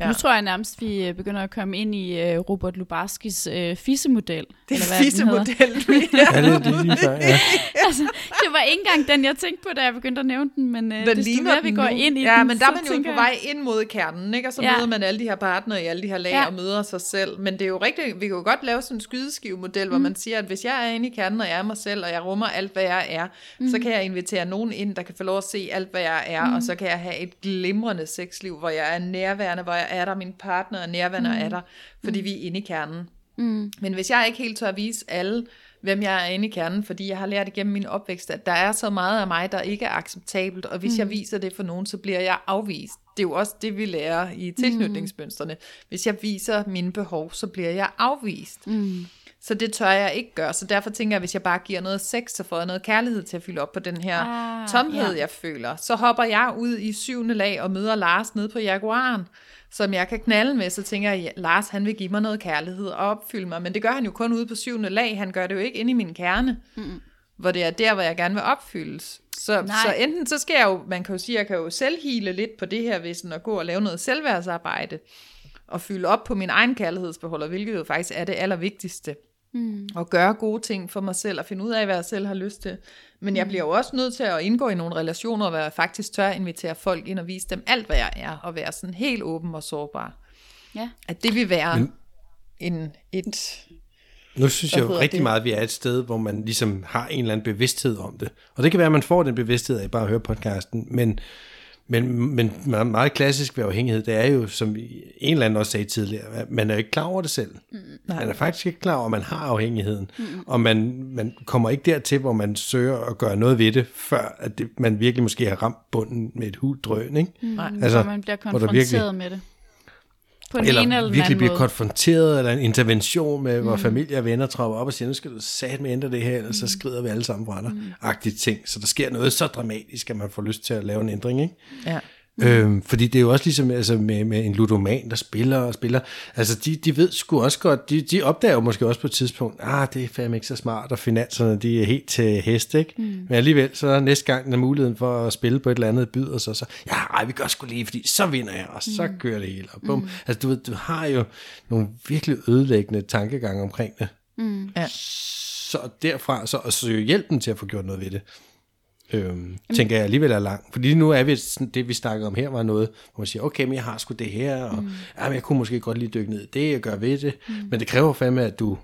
Ja. Nu tror jeg nærmest, vi øh, begynder at komme ind i uh, Robert Lubarskis uh, fissemodel. Det eller er hvad den fissemodel. Ja, det, det er lige før, ja. altså, det var ikke engang den, jeg tænkte på, da jeg begyndte at nævne den, men uh, Den desto mere vi går nu. ind i ja, den, men der er man jo på vej ind mod kernen, ikke? og så Ja. møder man alle de her partnere i alle de her lag Ja. og møder sig selv. Men det er jo rigtigt, vi kan jo godt lave sådan en skydeskivemodel, Mm. hvor man siger, at hvis jeg er inde i kernen, og jeg er mig selv, og jeg rummer alt, hvad jeg er, Mm. så kan jeg invitere nogen ind, der kan få lov at se alt, hvad jeg er, Mm. og så kan jeg have et glimrende sexliv, hvor jeg er nærværende, hvor jeg er der, min partner er nærværende og er der, fordi vi er inde i kernen. Mm. Men hvis jeg ikke helt tør at vise alle, hvem jeg er inde i kernen, fordi jeg har lært igennem min opvækst, at der er så meget af mig, der ikke er acceptabelt, og hvis mm. jeg viser det for nogen, så bliver jeg afvist. Det er jo også det, vi lærer i tilknytningsmønstrene. Hvis jeg viser mine behov, så bliver jeg afvist. Mm. Så det tør jeg ikke gøre. Så derfor tænker jeg, at hvis jeg bare giver noget sex, så får jeg noget kærlighed til at fylde op på den her Ah, tomhed, ja. jeg føler. Så hopper jeg ud i syvende lag og møder Lars nede på Jaguaren, som jeg kan knalde med. Så tænker jeg, Lars han vil give mig noget kærlighed og opfylde mig. Men det gør han jo kun ude på syvende lag. Han gør det jo ikke inde i min kerne. Mm. Hvor det er der, hvor jeg gerne vil opfyldes. Så, Nej. så enten så skal jeg jo, man kan jo sige, jeg kan jo selv hele lidt på det her, sådan at gå og lave noget selvværdsarbejde. Og fylde op på min egen kærlighedsbeholder, hvilket jo faktisk er det allervigtigste Mm. og gøre gode ting for mig selv, og finde ud af, hvad jeg selv har lyst til. Men jeg bliver jo også nødt til at indgå i nogle relationer, hvor jeg faktisk tør invitere folk ind og vise dem alt, hvad jeg er, og være sådan helt åben og sårbar. Ja. At det vil være Men- en, et... Nu synes jeg jo rigtig det? meget, at vi er et sted, hvor man ligesom har en eller anden bevidsthed om det. Og det kan være, at man får den bevidsthed af bare at høre podcasten, men, men, men meget- klassisk ved afhængighed, det er jo, som vi- en eller anden også sagde tidligere, at man er ikke klar over det selv. Mm, man er faktisk ikke klar over, at man har afhængigheden. Mm. Og man, man kommer ikke dertil, hvor man søger at gøre noget ved det, før at det, man virkelig måske har ramt bunden med et hul drøn. Ikke? Mm. Altså, man bliver konfronteret virkelig- med det. På den eller ene eller den virkelig anden bliver måde. konfronteret, eller en intervention med, hvor familie og venner tropper op og siger, nu skal du sat med ændre det her, ellers så skrider vi alle sammen fra dig. Agtige ting. Så der sker noget så dramatisk, at man får lyst til at lave en ændring. Ikke? Ja. Øhm, fordi det er jo også ligesom altså med, med en ludoman, der spiller og spiller. Altså, de, de ved sgu også godt, de, de opdager jo måske også på et tidspunkt, ah, det er fandme ikke så smart, og finanserne, de er helt til hest, ikke? Mm. Men alligevel, så er næste gang, der er muligheden for at spille på et eller andet byder sig, så, ja, ej, vi gør sgu lige, fordi så vinder jeg, og så mm. kører det hele, og bum. Mm. Altså, du ved, du har jo nogle virkelig ødelæggende tankegange omkring det. Mm. Ja. Så derfra, så at søge hjælpen til at få gjort noget ved det, øhm, tænker jeg alligevel er lang. Fordi nu er vi, det vi snakkede om her, var noget, hvor man siger, okay, men jeg har sgu det her, og mm. ja, men jeg kunne måske godt lige dykke ned i det, og gøre ved det. Mm. Men det kræver fandme, at du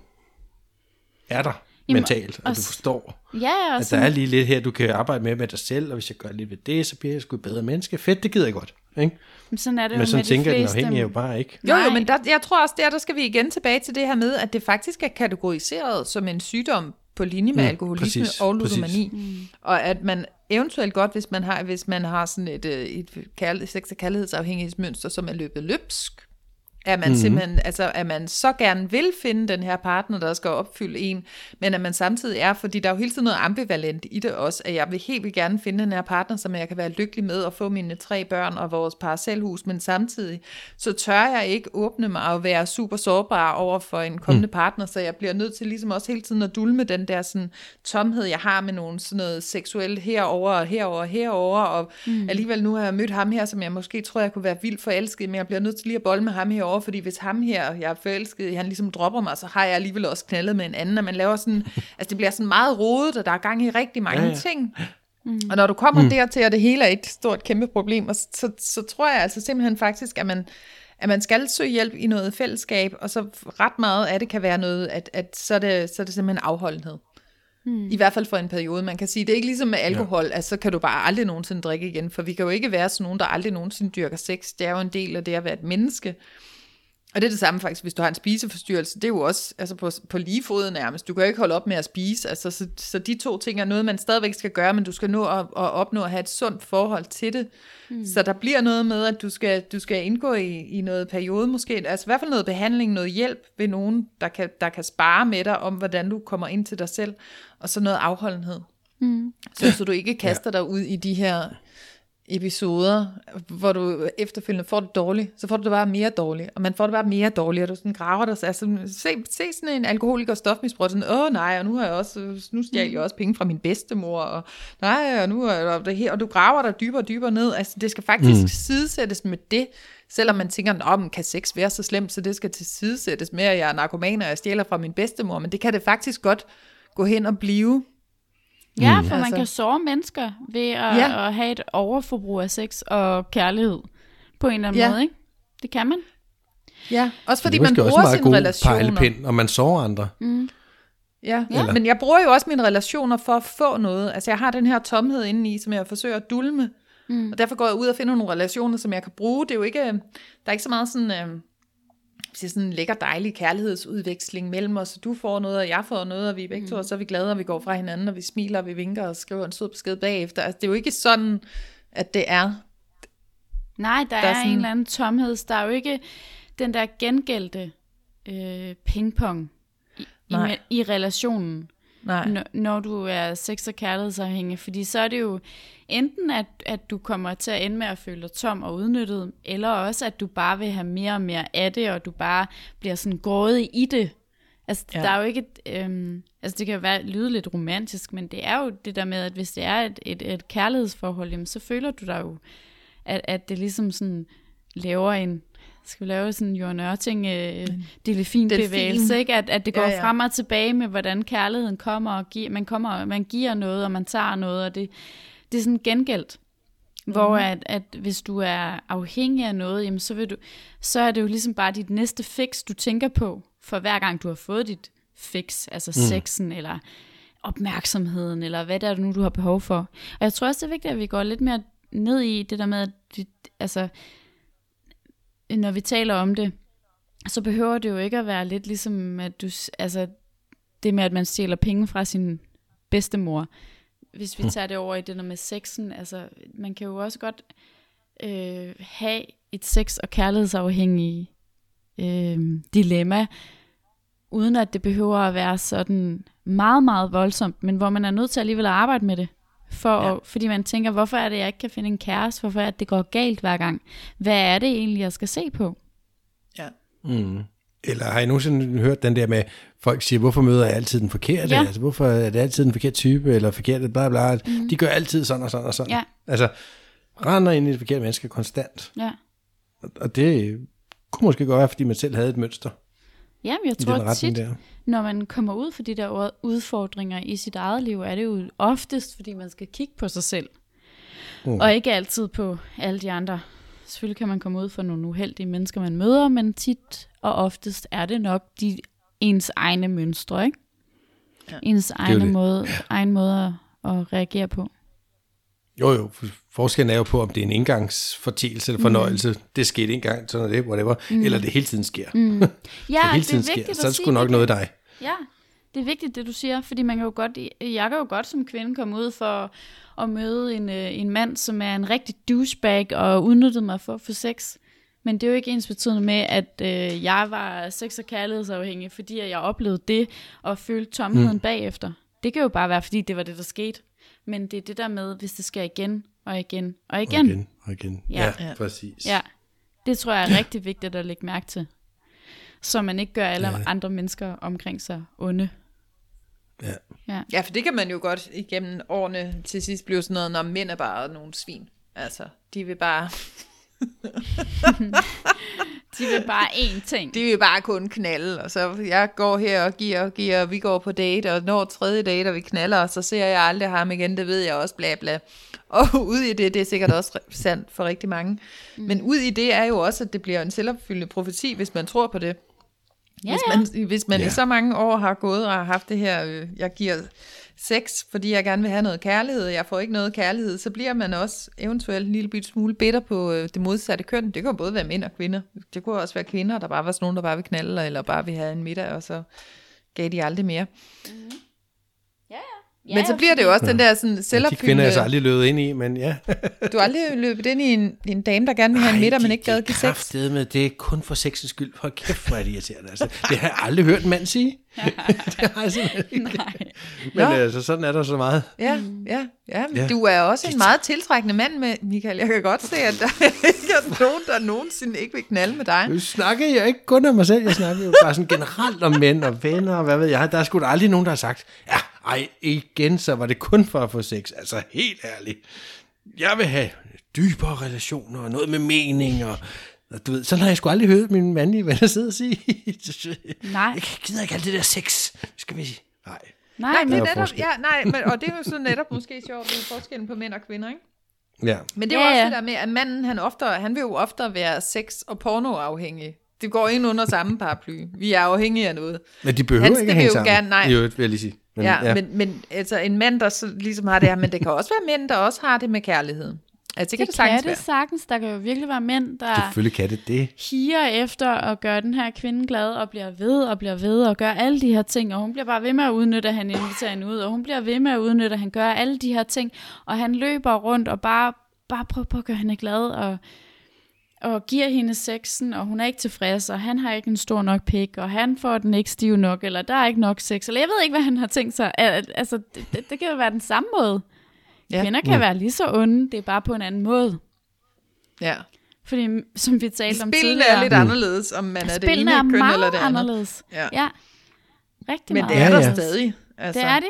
er der Jamen, mentalt, at og du forstår, Ja, og at der sådan, er lige lidt her, du kan arbejde med med dig selv, og hvis jeg gør lidt ved det, så bliver jeg sgu et bedre menneske. Fedt, det gider jeg godt. Ikke? sådan er det Men jo sådan med de tænker den fleste. afhængige jo bare ikke. Jo, jo, men der, jeg tror også, der, der skal vi igen tilbage til det her med, at det faktisk er kategoriseret som en sygdom på linje med Mm, alkoholisme præcis, og præcis. ludomani. Mm. Og at man eventuelt godt, hvis man har, hvis man har sådan et, øh, et kærlighed, sex- og kærlighedsafhængighedsmønster, som er løbet løbsk, At man mm-hmm. simpelthen, altså at man så gerne vil finde den her partner, der skal opfylde en, men at man samtidig er, fordi der er jo hele tiden noget ambivalent i det også, at jeg vil helt vil gerne finde den her partner, som jeg kan være lykkelig med og få mine tre børn og vores parcelhus, men samtidig så tør jeg ikke åbne mig og være super sårbar over for en kommende mm. partner, så jeg bliver nødt til ligesom også hele tiden at dulme den der sådan tomhed, jeg har med nogle sådan noget seksuelt herover og herover og herover, og mm. alligevel nu har jeg mødt ham her, som jeg måske tror, jeg kunne være vildt forelsket, men jeg bliver nødt til lige at bolle med ham herover, fordi hvis ham her, jeg er forelsket, han ligesom dropper mig, så har jeg alligevel også knaldet med en anden, og man laver sådan, altså det bliver sådan meget rodet, og der er gang i rigtig mange ja, ja. ting. Mm. Og når du kommer mm. dertil, og det hele er et stort kæmpe problem, og så, så, så tror jeg altså simpelthen faktisk, at man, at man skal søge hjælp i noget fællesskab, og så ret meget af det kan være noget, at, at så, er det, så er det simpelthen afholdenhed. Hmm. I hvert fald for en periode. Man kan sige, det er ikke ligesom med alkohol, ja. at så kan du bare aldrig nogensinde drikke igen, for vi kan jo ikke være sådan nogen, der aldrig nogensinde dyrker sex. Det er jo en del af det at være et menneske. Og det er det samme faktisk, hvis du har en spiseforstyrrelse. Det er jo også altså på, på lige fod nærmest. Du kan jo ikke holde op med at spise. Altså, så, så de to ting er noget, man stadigvæk skal gøre, men du skal nå at, at opnå at have et sundt forhold til det. Mm. Så der bliver noget med, at du skal, du skal indgå i, i noget periode måske. Altså i hvert fald noget behandling, noget hjælp ved nogen, der kan, der kan spare med dig om, hvordan du kommer ind til dig selv. Og så noget afholdenhed. Mm. Så, så du ikke kaster ja. dig ud i de her episoder, hvor du efterfølgende får det dårligt, så får du det bare mere dårligt, og man får det bare mere dårligt, og du sådan graver dig, altså se, se sådan en alkoholiker og stofmisbruger, sådan, åh nej, og nu har jeg også, nu stjal jeg også penge fra min bedstemor, og nej, og nu er det her, og du graver dig dybere og dybere ned, altså det skal faktisk mm. sidesættes med det, selvom man tænker, om kan sex være så slemt, så det skal til sidesættes med, at jeg er narkoman, og jeg stjæler fra min bedstemor, men det kan det faktisk godt gå hen og blive, Ja, mm. for man altså. kan såre mennesker ved at, ja. at have et overforbrug af sex og kærlighed på en eller anden ja. måde, ikke? Det kan man. Ja, også fordi man bruger sine relationer. Pejlepind, og man sover andre. Mm. Ja, ja. men jeg bruger jo også mine relationer for at få noget. Altså jeg har den her tomhed indeni, som jeg forsøger at dulme. Mm. Og derfor går jeg ud og finder nogle relationer, som jeg kan bruge. Det er jo ikke, der er ikke så meget sådan... Øh, siger, sådan en lækker dejlig kærlighedsudveksling mellem os, du får noget, og jeg får noget, og vi er begge mm. to, og så er vi glade, og vi går fra hinanden, og vi smiler, og vi vinker, og skriver en sød besked bagefter. Altså, det er jo ikke sådan, at det er. Nej, der, der er, er sådan... en eller anden tomhed. Der er jo ikke den der gengældte øh, pingpong i, i, i relationen. Nej. Når, når du er sex- og kærlighedsafhængig, fordi så er det jo enten, at, at du kommer til at ende med at føle dig tom og udnyttet, eller også, at du bare vil have mere og mere af det, og du bare bliver sådan grådig i det. Altså, ja. der er jo ikke et, øhm, altså det kan jo være, lyde lidt romantisk, men det er jo det der med, at hvis det er et, et, et kærlighedsforhold, jamen, så føler du dig jo, at, at det ligesom sådan laver en, skal vi lave sådan en Jørgen Ørting øh, delfinbevægelse, ikke? At, at det går ja, ja. frem og tilbage med, hvordan kærligheden kommer, og giver, man, kommer, man giver noget, og man tager noget, og det, det er sådan gengældt. Mm. Hvor at, at hvis du er afhængig af noget, jamen så, vil du, så er det jo ligesom bare dit næste fix, du tænker på, for hver gang du har fået dit fix, altså mm. sexen, eller opmærksomheden, eller hvad det er nu, du har behov for. Og jeg tror også, det er vigtigt, at vi går lidt mere ned i det der med, at vi, altså, når vi taler om det, så behøver det jo ikke at være lidt ligesom, at du, altså, det med, at man stjæler penge fra sin bedstemor. Hvis vi hm. tager det over i det der med sexen, altså, man kan jo også godt øh, have et sex- og kærlighedsafhængig øh, dilemma, uden at det behøver at være sådan meget, meget voldsomt, men hvor man er nødt til alligevel at arbejde med det. For, ja. fordi man tænker, hvorfor er det, jeg ikke kan finde en kæreste? Hvorfor er det, det går galt hver gang? Hvad er det egentlig, jeg skal se på? Ja. Mm. Eller har I nogensinde hørt den der med, folk siger, hvorfor møder jeg altid den forkerte? Ja. Altså, hvorfor er det altid den forkerte type, eller forkerte, bla bla. Mm. De gør altid sådan og sådan og sådan. Ja. Altså, render ind i det forkerte menneske konstant. Ja. Og det kunne måske godt være, fordi man selv havde et mønster. Jamen, jeg tror tit, der. når man kommer ud for de der udfordringer i sit eget liv, er det jo oftest, fordi man skal kigge på sig selv. Mm. Og ikke altid på alle de andre. Selvfølgelig kan man komme ud for nogle uheldige mennesker, man møder, men tit og oftest er det nok de ens egne mønstre, ikke? Ja. Ens egne måde, egen måde at reagere på. Jo, jo. Forskellen er jo på, om det er en indgangsfortælelse eller fornøjelse. Mm. Det skete en gang, sådan det, whatever. Mm. Eller det hele tiden sker. Mm. Ja, det hele tiden det er vigtigt sker. Så er det sgu nok noget af dig. Ja, det er vigtigt, det du siger. Fordi man kan jo godt, jeg kan jo godt som kvinde komme ud for at møde en, øh, en mand, som er en rigtig douchebag og udnyttet mig for, for sex. Men det er jo ikke ens betydende med, at øh, jeg var sex- og kærlighedsafhængig, fordi at jeg oplevede det og følte tomheden mm. bagefter. Det kan jo bare være, fordi det var det, der skete. Men det er det der med, hvis det sker igen og igen og igen. Og igen, og igen. Ja. Ja, præcis. Ja, det tror jeg er rigtig vigtigt at lægge mærke til. Så man ikke gør alle ja. andre mennesker omkring sig onde. Ja. Ja. Ja, for det kan man jo godt igennem årene til sidst blive sådan noget, når mænd er bare nogle svin. Altså, de vil bare, De vil bare én ting. de vil bare kun knalde, og så jeg går her og giver og giver, og vi går på date, og når tredje date, og vi knaller, og så ser jeg aldrig ham igen, det ved jeg også, bla bla. Og ud i det, det er sikkert også sandt for rigtig mange. Mm. Men ud i det er jo også, at det bliver en selvopfyldende profeti, hvis man tror på det. Ja, hvis ja. man, hvis man Ja. i så mange år har gået og har haft det her, øh, jeg giver sex, fordi jeg gerne vil have noget kærlighed, og jeg får ikke noget kærlighed, så bliver man også eventuelt en lille smule bitter på øh, det modsatte køn. Det kan både være mænd og kvinder. Det kunne også være kvinder, der bare var sådan nogen, der bare vil knalde, eller bare vil have en middag, og så gav de aldrig mere. Mhm. Ja, Men så bliver det jo også den der sådan De selvopfyldende... kvinder er så aldrig løbet ind i, men ja. Du har aldrig løbet ind i en, en dame, der gerne vil have en middag, men ikke gad give sex. med, det er kun for sexens skyld. Hold kæft, hvor er det irriterende. Altså, det har jeg aldrig hørt en mand sige. det har jeg simpelthen ikke. Nej. Men Nå. altså, sådan er der så meget. Ja, ja, ja. Men Ja. Du er også en meget tiltrækkende mand med, Michael. Jeg kan godt se, at der ikke er nogen, der nogensinde ikke vil knalde med dig. Nu snakker jeg ikke kun om mig selv, jeg snakker jo bare sådan generelt om mænd og venner og hvad ved jeg. Der er sgu da aldrig nogen, der har sagt, ja, ej, igen, så var det kun for at få sex. Altså, helt ærligt. Jeg vil have dybere relationer og noget med mening og og du ved, sådan har jeg sgu aldrig hørt min mandlige venner sidde og sige. Nej. Jeg gider ikke alt det der sex. Skal vi... Nej. Nej, Nej, men det er netop, forskel. ja, nej, men, og det er jo så netop måske sjovt med forskellen på mænd og kvinder, ikke? Ja. Men det er jo Ja, også ja. det der med, at manden, han, oftere, han vil jo oftere være sex- og pornoafhængig. Det går ind under samme paraply. Vi er afhængige af noget. Men de behøver Hans, ikke det at hænge jo sammen. gerne- nej. I øvrigt, vil jeg lige sige. Men, ja, ja. Men, men altså en mand, der så ligesom har det her, men det kan også være mænd, der også har det med kærlighed. Altså, det kan det, det sagtens kan det sagtens. Der kan jo virkelig være mænd, der Selvfølgelig kan det det. higer efter at gøre den her kvinde glad, og bliver ved og bliver ved og gør alle de her ting, og hun bliver bare ved med at udnytte, at han inviterer hende ud, og hun bliver ved med at udnytte, at han gør alle de her ting, og han løber rundt og bare, bare prøver på at gøre hende glad, og, og giver hende sexen, og hun er ikke tilfreds, og han har ikke en stor nok pik, og han får den ikke stiv nok, eller der er ikke nok sex, eller jeg ved ikke, hvad han har tænkt sig. Al- Altså, det, det, det kan jo være den samme måde. Ja. Ja. Kvinder kan være lige så onde, det er bare på en anden måde. Ja. Fordi, som vi talte om Spillene tidligere, er lidt anderledes, om man er det spillene ene er køn meget eller det andet. anderledes. Ja. ja. Rigtig Men meget. det er Ja, der ja. stadig. Altså. det er det.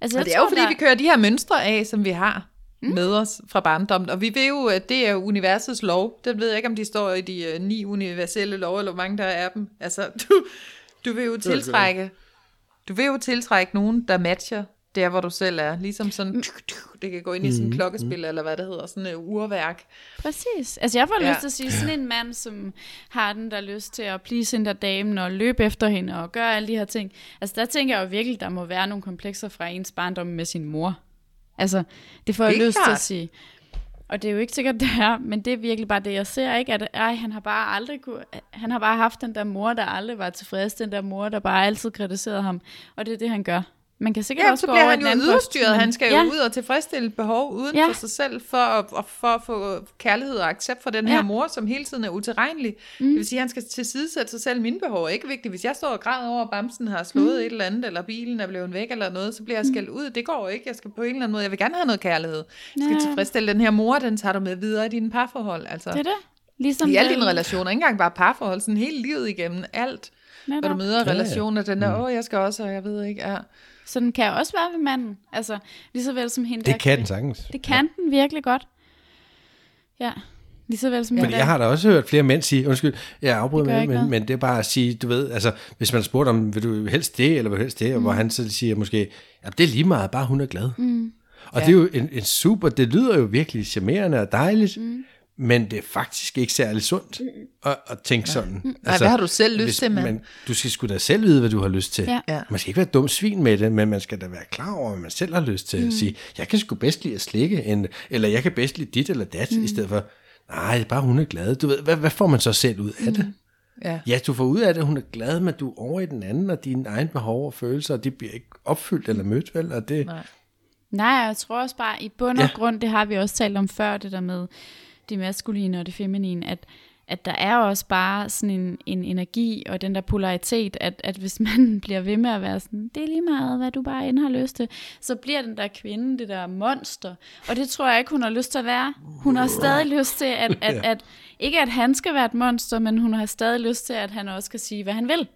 Altså, Og det er jo tror, fordi, der- vi kører de her mønstre af, som vi har mm. med os fra barndommen. Og vi ved jo, at det er universets lov. Det ved jeg ikke, om de står i de uh, ni universelle lov, eller hvor mange der er af dem. Altså, du, du vil jo tiltrække, du vil jo tiltrække nogen, der matcher der, hvor du selv er. Ligesom sådan, det kan gå ind i sådan et klokkespil, eller hvad det hedder, sådan et urværk. Præcis. Altså, jeg får Ja. lyst til at sige, sådan en mand, som har den der lyst til at please den der damen, og løbe efter hende, og gøre alle de her ting. Altså, der tænker jeg jo virkelig, der må være nogle komplekser fra ens barndom med sin mor. Altså, det får jeg lyst til klart. at sige. Og det er jo ikke sikkert, det er, men det er virkelig bare det, jeg ser, ikke? At ej, han har bare aldrig kunne, han har bare haft den der mor, der aldrig var tilfreds, den der mor, der bare altid kritiserede ham. Og det er det, han gør. Man kan sikkert Ja, også så gå bliver han jo post, men- Han skal jo ja. ud og tilfredsstille behov uden Ja. for sig selv, for at, for at få kærlighed og accept fra den her Ja. mor, som hele tiden er utilregnelig. Mm. Det vil sige, at han skal tilsidesætte sig selv. Mine behov er ikke vigtige. Hvis jeg står og græder over, at bamsen har slået mm. et eller andet, eller bilen er blevet væk eller noget, så bliver jeg skældt ud. Det går ikke. Jeg skal på en eller anden måde. Jeg vil gerne have noget kærlighed. Jeg skal Ja. tilfredsstille den her mor, den tager du med videre i dine parforhold. Altså, Det er det. Ligesom I alle dine relationer, ikke engang bare parforhold, sådan hele livet igennem, alt, Netop. når du møder relationer, den der, åh, jeg skal også, og jeg ved ikke, ja. Så den kan også være ved manden. Altså, lige så vel som hende Det der kan den sagtens. Det kan den virkelig godt. Ja, lige så vel som Fordi hende jeg har da også hørt flere mænd sige, undskyld, jeg afbryder ikke men, men det er bare at sige, du ved, altså, hvis man har spurgt om, vil du helst det, eller vil du helst det, og hvor han så siger måske, ja, det er lige meget, bare hun er glad. Mm. Og ja. det er jo en, en super, det lyder jo virkelig charmerende og dejligt, mm. Men det er faktisk ikke særlig sundt at, at tænke sådan. Altså, Nej, hvad har du selv lyst hvis til, mand? man, Du skal sgu da selv vide, hvad du har lyst til. Ja. Ja. Man skal ikke være dum svin med det, men man skal da være klar over, hvad man selv har lyst til. Mm. At sige, jeg kan sgu bedst lide at slikke, end, eller jeg kan bedst lide dit eller dat, mm. i stedet for, nej, bare hun er glad. Du ved, hvad, hvad får man så selv ud af det? Ja. Ja, du får ud af det, at hun er glad, men du er over i den anden, og dine egne behov og følelser, de bliver ikke opfyldt eller mødt, vel? Og det, Nej. Nej, jeg tror også bare, i bund og Ja. ja. grund, det har vi også talt om før, det der med det maskuline og det feminine, at, at der er også bare sådan en, en energi og den der polaritet, at, at hvis man bliver ved med at være sådan, det er lige meget, hvad du bare end har lyst til, så bliver den der kvinde det der monster. Og det tror jeg ikke, hun har lyst til at være. Hun har stadig lyst til, at, at, at ikke at han skal være et monster, men hun har stadig lyst til, at han også skal sige, hvad han vil.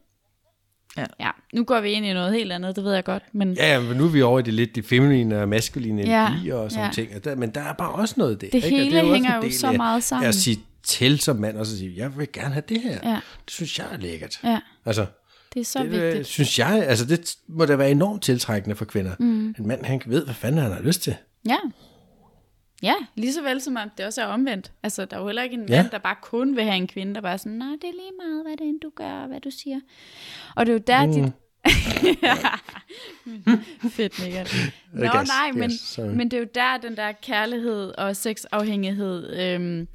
Ja. ja. Nu går vi ind i noget helt andet, det ved jeg godt. Men Ja, men nu er vi over i det lidt det feminine og maskuline Ja, energier og sådan ja. ting. Og Der, men der er bare også noget der. Det ikke? Og hele er også hænger jo så meget sammen. af At sige til som mand, og så sige, jeg vil gerne have det her. Ja. Det synes jeg er lækkert. ja, Altså, det er så det vigtigt. øh, synes jeg, altså det må da være enormt tiltrækkende for kvinder. Mm. En mand, han ved, hvad fanden han har lyst til. Ja. Ja, lige så vel som om det også er omvendt. Altså, der er jo heller ikke en Ja. mand, der bare kun vil have en kvinde, der bare er sådan, nej, det er lige meget, hvad det end du gør, og hvad du siger. Og det er jo der, mm. dit... Fedt, Michael. Nå, Gas, nej, men, gas, sorry. men det er jo der, den der kærlighed og sexafhængighed øhm,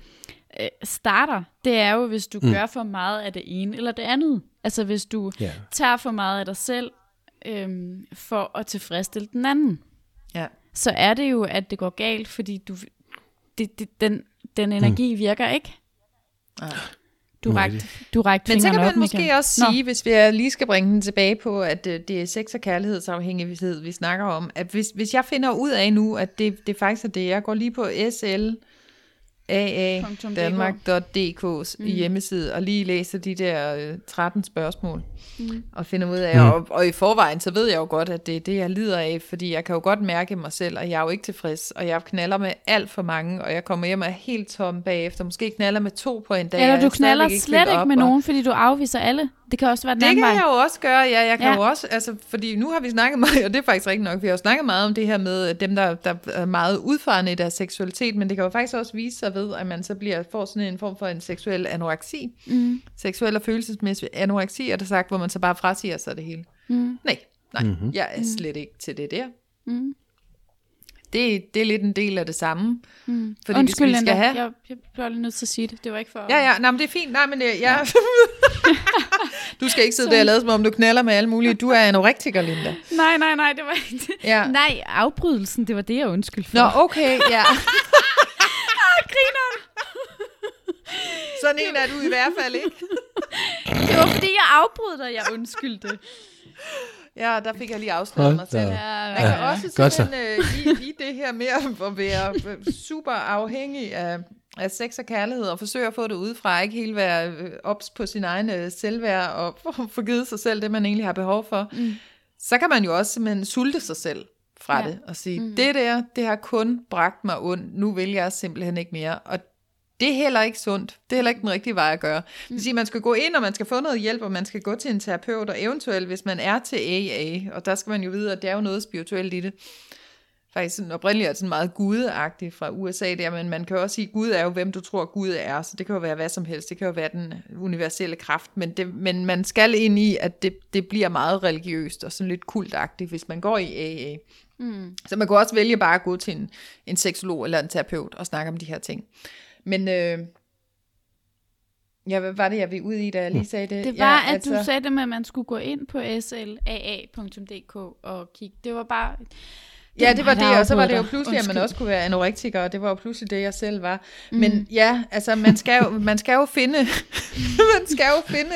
øh, starter. Det er jo, hvis du mm. gør for meget af det ene eller det andet. Altså, hvis du Ja. tager for meget af dig selv øhm, for at tilfredsstille den anden Ja. Så er det jo, at det går galt, fordi du, det, det, den, den energi virker ikke. Nej. Du rakte, du rakte Men så kan man op, måske Michael. også Nå. sige, hvis vi lige skal bringe den tilbage på, at øh, det er sex- og kærlighedsafhængighed, vi snakker om, at hvis, hvis jeg finder ud af nu, at det, det faktisk er det, jeg går lige på SL, AA.danmark.dk's mm. hjemmeside og lige læser de der øh, 13 spørgsmål mm. og finder ud af, og, og i forvejen, så ved jeg jo godt, at det er det, jeg lider af, fordi jeg kan jo godt mærke mig selv, og jeg er jo ikke tilfreds, og jeg knaller med alt for mange, og jeg kommer hjem og er helt tom bagefter, måske knaller med to på en dag. og Eller du er knaller slet ikke op, med og- nogen, fordi du afviser alle. Det kan også være den det anden kan vej. jeg jo også gøre, ja. Jeg kan Ja. jo også, altså, fordi nu har vi snakket meget, og det er faktisk rigtigt nok, vi har jo snakket meget om det her med at dem, der, der er meget udfarende i deres seksualitet, men det kan jo faktisk også vise sig ved, at man så bliver, får sådan en form for en seksuel anoreksi. Mm. Seksuel og følelsesmæssig anoreksi, er der sagt, hvor man så bare frasiger sig det hele. Mm. Nej, nej, mm-hmm. jeg er slet ikke til det der. Mm. Det, det er lidt en del af det samme. Mm. Fordi Undskyld, vi skal Linda. have... Jeg, jeg bliver lige nødt til at sige det. Det var ikke for... Ja, ja, nej, men det er fint. Nej, men det, ja. du skal ikke sidde der og lade som om, du knaller med alle mulige. Du er anorektiker, Linda. Nej, nej, nej, det var ikke det. Ja. Nej, afbrydelsen, det var det, jeg undskyld for. Nå, okay, ja. grineren. Sådan en er du i hvert fald ikke. Det var fordi, jeg afbrød dig, jeg undskyldte. Ja, der fik jeg lige afsløret Hold mig op. Ja, Man kan også godt simpelthen øh, i, i det her med at være super afhængig af, af sex og kærlighed, og forsøge at få det udefra, ikke helt være øh, ops på sin egen øh, selvværd, og få givet sig selv det, man egentlig har behov for, mm. så kan man jo også simpelthen sulte sig selv fra Ja. det, og sige, mm. det der, det har kun bragt mig ondt, nu vil jeg simpelthen ikke mere, og det er heller ikke sundt. Det er heller ikke den rigtige vej at gøre. Det vil sige, man skal gå ind, og man skal få noget hjælp, og man skal gå til en terapeut, og eventuelt, hvis man er til AA, og der skal man jo vide, at det er jo noget spirituelt i det. Faktisk sådan oprindeligt er det sådan meget gudagtigt fra USA der, men man kan også sige, at Gud er jo, hvem du tror Gud er, så det kan jo være hvad som helst, det kan jo være den universelle kraft, men, det, men man skal ind i, at det, det bliver meget religiøst og sådan lidt kultagtigt, hvis man går i AA. Mm. Så man kan også vælge bare at gå til en, en seksolog eller en terapeut og snakke om de her ting. Men øh, ja, hvad var det, jeg ville ud i, da jeg lige sagde det? Det var, ja, at du sagde det med, at man skulle gå ind på slaa.dk og kigge. Det var bare... Ja, det var det, og så var det jo pludselig, at man Undskyld. også kunne være anorektiker, og det var jo pludselig det, jeg selv var. Mm. Men ja, altså, man skal jo, man skal jo finde, man skal jo finde,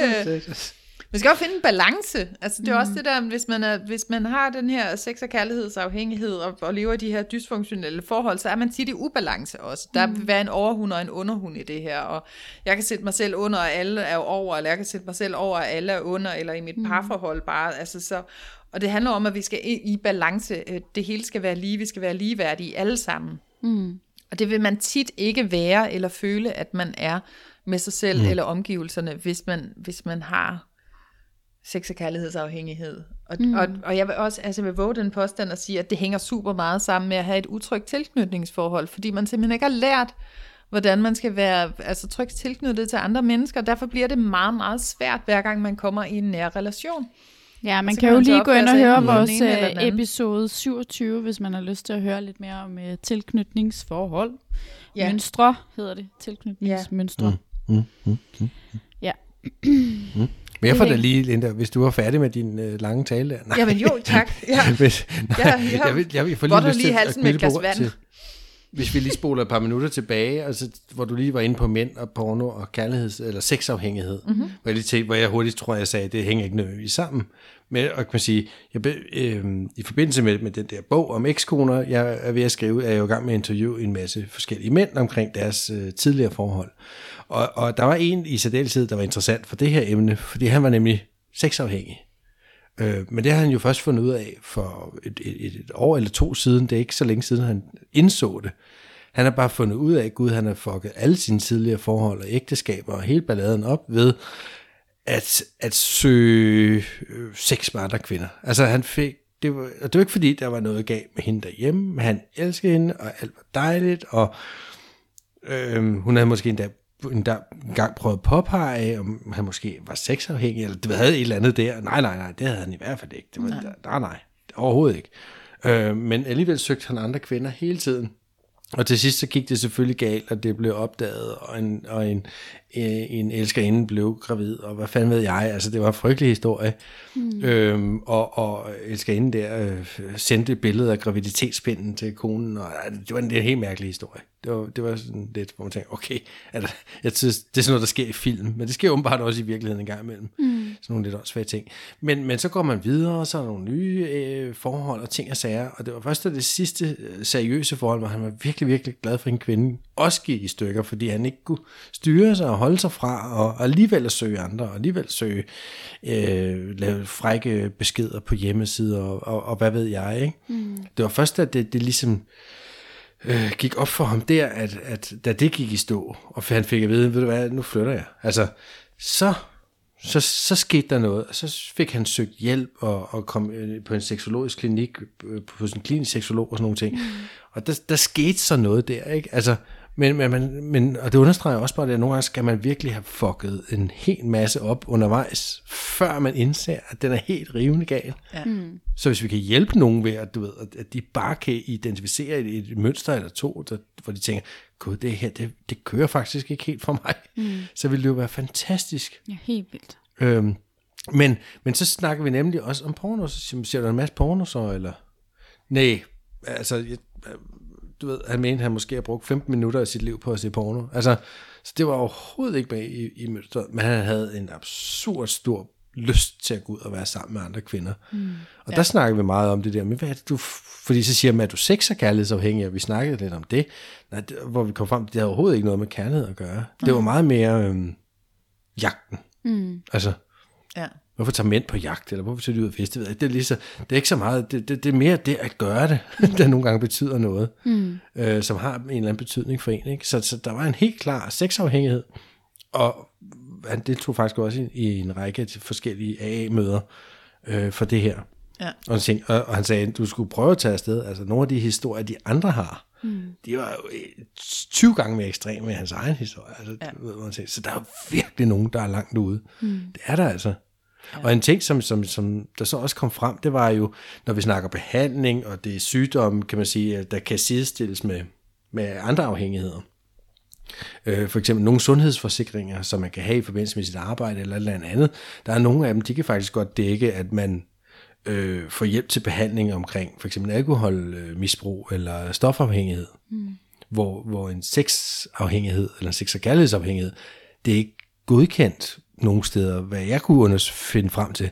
man skal jo finde en balance. Altså, det er mm. også det der, hvis man, er, hvis man har den her sex- og kærlighedsafhængighed, og, og lever i de her dysfunktionelle forhold, så er man tit i ubalance også. Der vil være en overhund og en underhund i det her, og jeg kan sætte mig selv under, og alle er over, eller jeg kan sætte mig selv over, og alle er under, eller i mit parforhold bare, altså så, og det handler om, at vi skal i, balance. Øh, Det hele skal være lige. Vi skal være ligeværdige alle sammen. Mm. Og det vil man tit ikke være, eller føle, at man er med sig selv mm. eller omgivelserne, hvis man, hvis man har sex- og kærlighedsafhængighed. Og, mm. og, og jeg vil også altså jeg vil våge den påstand at sige, at det hænger super meget sammen med at have et utrygt tilknytningsforhold, fordi man simpelthen ikke har lært, hvordan man skal være altså, trygt tilknyttet til andre mennesker. Derfor bliver det meget, meget svært, hver gang man kommer i en nær relation. Ja, man kan kan jo lige gå ind og høre vores øh, den episode 27, hvis man har lyst til at høre lidt mere om øh, tilknytningsforhold. Ja. Mønstre hedder det. Tilknytningsmønstre. Mm, mm, mm. Ja. Men jeg får Det da lige, Linda, hvis du var færdig med din øh, lange tale der. Nej, Jamen jo, tak. Ja. hvis, nej, Ja, ja. jeg, vil, jeg vil få Hvor lige du lyst lige til halsen at med et glas vand. til, hvis vi lige spoler et par minutter tilbage, altså, hvor du lige var inde på mænd og porno og kærligheds- eller sexafhængighed, mm-hmm. hvor, jeg lige tænkte, hvor jeg hurtigt tror, jeg sagde, at det hænger ikke nødvendigvis sammen. Men og kan man sige, jeg, be, øh, i forbindelse med, med den der bog om ekskoner, jeg er ved at skrive, er jeg jo i gang med at interviewe en masse forskellige mænd omkring deres øh, tidligere forhold. Og, og der var en i særdeleshed, der var interessant for det her emne, fordi han var nemlig sexafhængig. Øh, men det har han jo først fundet ud af for et, et, et år eller to siden. Det er ikke så længe siden, han indså det. Han har bare fundet ud af, at Gud han har fucket alle sine tidligere forhold og ægteskaber og hele balladen op ved at, at søge øh, sex med andre kvinder. Altså han fik, det var, og det var ikke fordi, der var noget galt med hende derhjemme, men han elskede hende, og alt var dejligt, og øh, hun havde måske endda en, der, en gang prøvet at påpege, om han måske var sexafhængig, eller det havde et eller andet der. Nej, nej, nej, det havde han i hvert fald ikke. Det var, nej. nej, nej, overhovedet ikke. Øh, men alligevel søgte han andre kvinder hele tiden. Og til sidst så gik det selvfølgelig galt, og det blev opdaget, og en, og en, en elskerinde blev gravid, og hvad fanden ved jeg, altså det var en frygtelig historie. Mm. Øhm, og, og elskerinden der øh, sendte et billede af graviditetspinden til konen, og det var en, det en helt mærkelig historie. Det var, det var sådan lidt, hvor man tænker, okay, altså, jeg synes, det er sådan noget, der sker i film, men det sker åbenbart også i virkeligheden en gang imellem. Mm. Sådan nogle lidt åndssvage ting. Men, men så går man videre, og så er der nogle nye øh, forhold og ting og sager, og det var først det sidste øh, seriøse forhold, hvor han var virkelig, virkelig glad for en kvinde, også gik i stykker, fordi han ikke kunne styre sig og holde sig fra, og, og alligevel at søge andre, og alligevel søge, øh, lave frække beskeder på hjemmesider, og, og, og hvad ved jeg, ikke? Mm. Det var først, at det, det ligesom øh, gik op for ham der, at, at da det gik i stå, og han fik at vide, ved du hvad, nu flytter jeg. Altså, så, så, så skete der noget, og så fik han søgt hjælp og, og kom øh, på en seksologisk klinik, øh, på sin klinisk seksolog og sådan nogle ting. Mm. Og der, der skete så noget der, ikke? Altså, men, men, men, men, og det understreger også bare, at nogle gange skal man virkelig have fucket en hel masse op undervejs, før man indser, at den er helt rivende gal. Ja. Mm. Så hvis vi kan hjælpe nogen ved, at, du ved, at de bare kan identificere et, et mønster eller to, der, hvor de tænker, gud, det her, det, det kører faktisk ikke helt for mig, mm. så vil det jo være fantastisk. Ja, helt vildt. Øhm, men, men så snakker vi nemlig også om porno, så siger du en masse porno så, eller? Nej, altså, jeg, du ved, han mente, han måske har brugt 15 minutter af sit liv på at se porno. Altså, så det var overhovedet ikke med i, i mønstret, men han havde en absurd stor lyst til at gå ud og være sammen med andre kvinder. Mm. Og ja. der snakker vi meget om det der, men hvad er det du, fordi så siger man, at du sex er kærlighedsafhængig, og vi snakkede lidt om det, Nej, det hvor vi kom frem til, det havde overhovedet ikke noget med kærlighed at gøre. Det var meget mere øhm, jagten. Mm. Altså, ja. Hvorfor tager mænd på jagt, eller hvorfor tager de ud og feste? Det, er lige så, det er ikke så meget, det, det, det er mere det at gøre det, der nogle gange betyder noget, mm. øh, som har en eller anden betydning for en. Ikke? Så, så der var en helt klar sexafhængighed, og han deltog faktisk også i, i en række forskellige AA-møder øh, for det her. Ja. Og, han tænkte, og, og han sagde, du skulle prøve at tage afsted. Altså nogle af de historier, de andre har, mm. de var jo 20 gange mere ekstreme med hans egen historie. Altså, ja. ved, man siger. Så der er virkelig nogen, der er langt ude. Mm. Det er der altså. Ja. Og en ting, som, som, som der så også kom frem, det var jo, når vi snakker behandling, og det er sygdomme, kan man sige, der kan sidestilles med, med andre afhængigheder. Øh, for eksempel nogle sundhedsforsikringer, som man kan have i forbindelse med sit arbejde eller eller andet. Der er nogle af dem, de kan faktisk godt dække, at man øh, får hjælp til behandling omkring for eksempel alkoholmisbrug eller stofafhængighed. Mm. Hvor, hvor en sexafhængighed eller en sex- og kærlighedsafhængighed, det er ikke godkendt nogle steder, hvad jeg kunne finde frem til,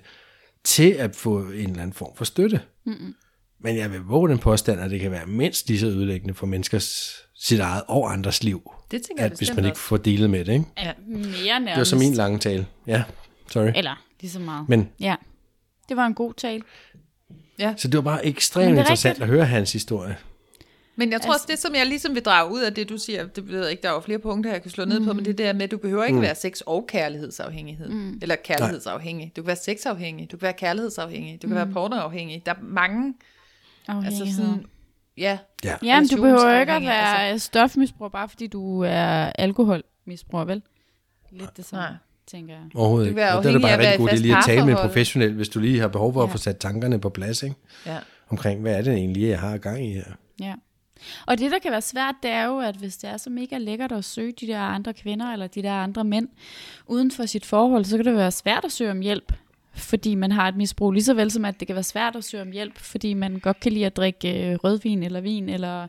til at få en eller anden form for støtte. Mm-hmm. Men jeg vil våge den påstand, at det kan være mindst lige så ødelæggende for menneskers sit eget og andres liv. Det tænker jeg at hvis man ikke får delet med det. Ikke? Ja, mere nærmest. Det var så min lange tale. Ja, sorry. Eller lige så meget. Men, ja, det var en god tale. Ja. Så det var bare ekstremt interessant rigtigt. at høre hans historie. Men jeg tror altså, også, det som jeg ligesom vil drage ud af det, du siger, det ved jeg ikke, der er jo flere punkter, jeg kan slå ned mm. på, men det der med, at du behøver ikke mm. være sex- og kærlighedsafhængighed. Mm. Eller kærlighedsafhængig. Du kan være sexafhængig, du kan være kærlighedsafhængig, du kan mm. være pornoafhængig. Der er mange... Altså sådan, ja. Ja, ja men du behøver ikke at være altså. stofmisbruger, bare fordi du er alkoholmisbruger, vel? Lidt det samme. Tænker jeg. Overhovedet ikke. Og det er da bare rigtig godt lige at tale med en professionel, hvis du lige har behov for ja. at få sat tankerne på plads, ikke? Ja. Omkring, hvad er det egentlig, jeg har gang i her? Ja. Og det, der kan være svært, det er jo, at hvis det er så mega lækkert at søge de der andre kvinder, eller de der andre mænd, uden for sit forhold, så kan det være svært at søge om hjælp, fordi man har et misbrug, lige så vel som at det kan være svært at søge om hjælp, fordi man godt kan lide at drikke øh, rødvin eller vin, eller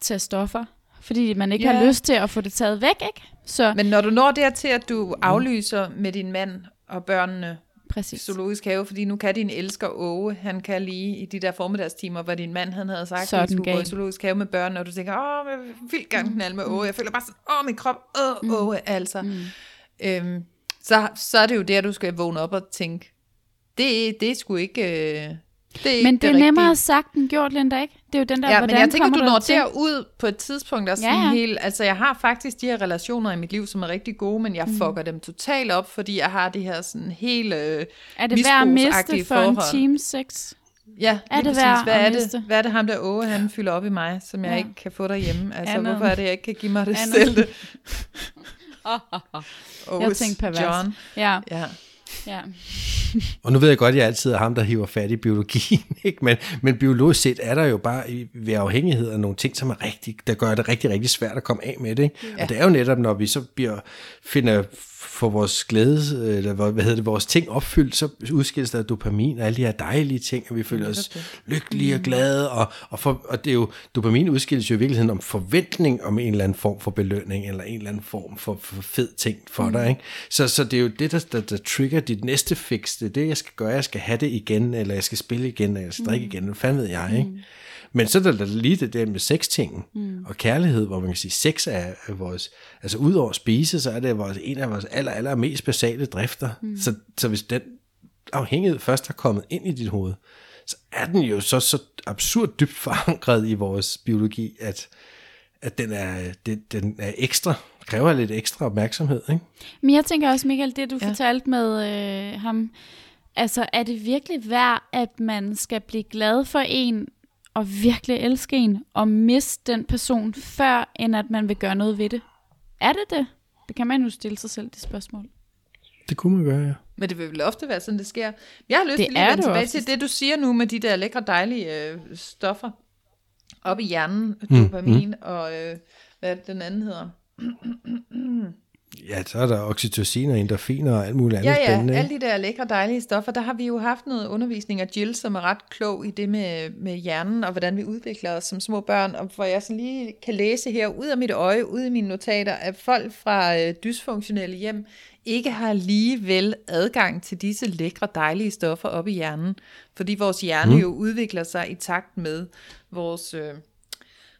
tage stoffer, fordi man ikke ja. har lyst til at få det taget væk, ikke? Så Men når du når dertil, at du aflyser med din mand og børnene præcis. zoologisk have, fordi nu kan din elsker Åge, han kan lige i de der formiddagstimer, hvor din mand han havde sagt, Så er at den skulle gå i zoologisk have med børnene, og du tænker, åh, jeg vil vildt gerne knalde med Åge. Jeg føler bare sådan, åh, min krop, åh, Åge, altså. Mm. Øhm, så, så er det jo der, du skal vågne op og tænke, det, det er sgu ikke... Øh, det er ikke Men det er rigtige. nemmere sagt end gjort, Linda, ikke? Det er jo den der, Ja, men hvordan jeg tænker, du når til? derud på et tidspunkt, der er sådan Ja, ja, helt... Altså, jeg har faktisk de her relationer i mit liv, som er rigtig gode, men jeg Mm. fucker dem totalt op, fordi jeg har det her sådan helt... Øh, Er det værd at miste for en forhold. team sex? ja, Er det præcis. hvad er det, hvad er det ham der Åge, han fylder op i mig, som jeg Ja. ikke kan få derhjemme? Altså, Andet. hvorfor er det, jeg ikke kan give mig det Andet. selv? Jeg Åges tænkte pervers. John. Ja, Ja. Ja. Og nu ved jeg godt, at jeg altid er ham, der hiver fat i biologien, ikke? Men, men biologisk set er der jo bare ved afhængighed af nogle ting, som er rigtig, der gør det rigtig, rigtig svært at komme af med det. Ikke? Ja. Og det er jo netop, når vi så bliver, finder for vores glæde, eller hvad hedder det, vores ting opfyldt, så udskilles der dopamin og alle de her dejlige ting, og vi føler os lykkelige og glade, og, og, for, og det er jo, dopamin udskilles jo i virkeligheden om forventning om en eller anden form for belønning, eller en eller anden form for, for fed ting for dig, ikke? Så, så det er jo det, der, der, der trigger dit næste fix, det er det, jeg skal gøre, jeg skal have det igen, eller jeg skal spille igen, eller jeg skal drikke igen, hvad fanden ved jeg, ikke? Men så er der lige det der med sextingen mm. og kærlighed, hvor man kan sige, sex er, vores, altså ud over at spise, så er det vores, en af vores aller, aller mest basale drifter. Mm. Så, så hvis den afhængighed først er kommet ind i dit hoved, så er den jo så, så absurd dybt forankret i vores biologi, at, at den, er, det, den er ekstra, kræver lidt ekstra opmærksomhed. Ikke? Men jeg tænker også, Michael, det du Ja. ja. fortalte med øh, ham, altså er det virkelig værd, at man skal blive glad for en, og virkelig elske en, og miste den person, før end at man vil gøre noget ved det? Er det det? Det kan man jo stille sig selv, det spørgsmål. Det kunne man gøre, ja. Men det vil vel ofte være sådan, det sker. Jeg har lyst Det til lige at vende tilbage oftest. til det, du siger nu med de der lækre, dejlige øh, stoffer op i hjernen, dopamin mm, og øh, hvad det, den anden hedder? Ja, så er der oxytocin og endorfiner og alt muligt andet Ja, ja, spændende. alle ikke? de der lækre, dejlige stoffer, der har vi jo haft noget undervisning af Jill, som er ret klog i det med, med hjernen, og hvordan vi udvikler os som små børn, og hvor jeg sådan lige kan læse her ud af mit øje, ud i mine notater, at folk fra øh, dysfunktionelle hjem ikke har lige vel adgang til disse lækre, dejlige stoffer op i hjernen, fordi vores hjerne mm. jo udvikler sig i takt med vores... Øh,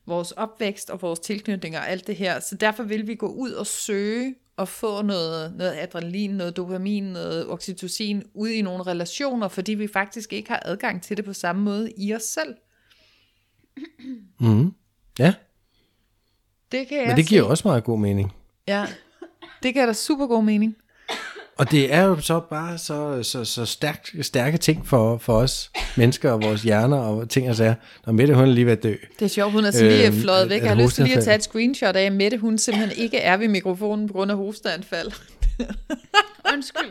vores opvækst og vores tilknytninger og alt det her. Så derfor vil vi gå ud og søge og få noget, noget adrenalin, noget dopamin, noget oxytocin ud i nogle relationer, fordi vi faktisk ikke har adgang til det på samme måde i os selv. Mhm. Ja, Det kan jeg men det giver se. også meget god mening. Ja, det giver da super god mening. Og det er jo så bare så, så, så stærkt, stærke ting for, for os mennesker og vores hjerner og ting og sager. Når Mette hun er lige ved at dø. Det er sjovt, hun er så lige Øhm, fløjet væk. Jeg har det lyst til lige at tage et screenshot af, at Mette hun simpelthen ikke er ved mikrofonen på grund af hosteanfald. Undskyld.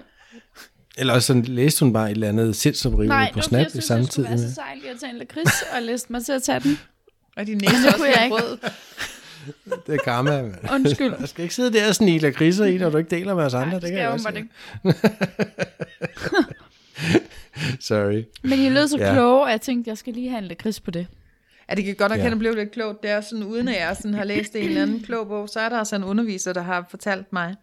Eller også sådan, læste hun bare et eller andet sindsoprivende Nej, på det var fordi, Snap jeg i synes, tid. skulle være så sejlig at tage en lakrids, og læste mig til at tage den. Og din næse det også kunne jeg ikke. brød. Det er karma. mand. Undskyld. Jeg skal ikke sidde der og snile kriser i, når du ikke deler med os andre. Nej, det det kan skal jeg jeg ikke. Sorry. Men I lød så Ja. kloge, at jeg tænkte, at jeg skal lige have en lakrids på det. Ja, det kan godt nok Ja. blive lidt klogt. Det er sådan, uden at jeg sådan har læst en eller anden klog bog, så er der altså en underviser, der har fortalt mig,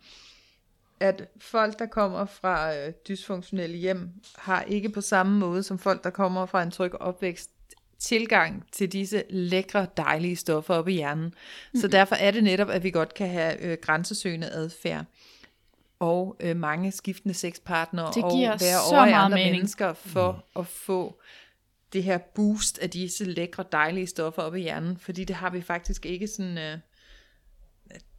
at folk, der kommer fra øh, dysfunktionelle hjem, har ikke på samme måde som folk, der kommer fra en tryg opvækst, tilgang til disse lækre, dejlige stoffer op i hjernen. Mm-hmm. Så derfor er det netop, at vi godt kan have øh, grænsesøgende adfærd og øh, mange skiftende sexpartnere Det og være så over i andre mening. mennesker for mm. at få det her boost af disse lækre, dejlige stoffer op i hjernen, fordi det har vi faktisk ikke sådan øh,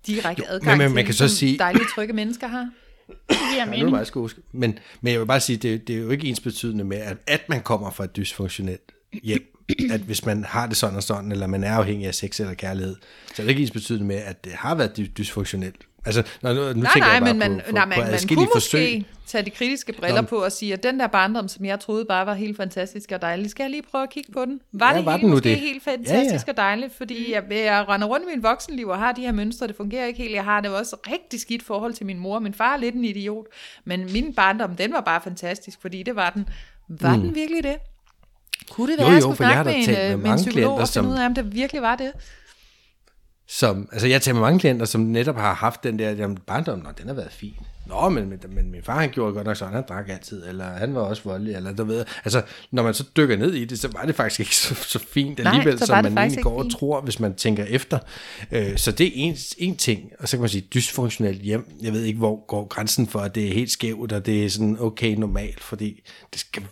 direkte Jo, adgang men- men til, man kan så sige- dejlige, trygge mennesker har. Det giver Ja, er mening. det meget skusk. Men, men jeg vil bare sige, det, det er jo ikke ens betydende med, at, at man kommer fra et dysfunktionelt hjem. At hvis man har det sådan og sådan, eller man er afhængig af sex eller kærlighed, så er det ikke ens betydende med, at det har været dy- dysfunktionelt. Altså, nu, nu Nej, tænker nej, jeg bare men man, på, på, nej, på man, man adskillige kunne forsøg. måske tage de kritiske briller Nå. på og sige, at den der barndom, som jeg troede bare var helt fantastisk og dejlig, skal jeg lige prøve at kigge på den? Var Ja, det var helt, den nu måske det? helt Ja, fantastisk ja. og dejligt? Fordi jeg, jeg render rundt i min voksenliv og har de her mønstre, det fungerer ikke helt. Jeg har det også rigtig skidt forhold til min mor. Min far er lidt en idiot, men min barndom, den var bare fantastisk, fordi det var den. Var mm. den virkelig det? Kunne det Jo, være, jeg jo, skulle for jeg har snakke da med en, med øh, med en psykolog klienter, og finde som- ud af, om det virkelig var det? som, altså jeg tager med mange klienter, som netop har haft den der, jamen barndommen, den har været fin. Nå, men, men, men min far han gjorde godt nok sådan, han drak altid, eller han var også voldelig, eller du ved, altså når man så dykker ned i det, så var det faktisk ikke så, så fint Nej, alligevel, som man egentlig går og tror, hvis man tænker efter. Øh, så det er en, en ting, og så kan man sige, dysfunktionelt hjem, jeg ved ikke, hvor går grænsen for, at det er helt skævt, og det er sådan okay normalt, fordi det skal,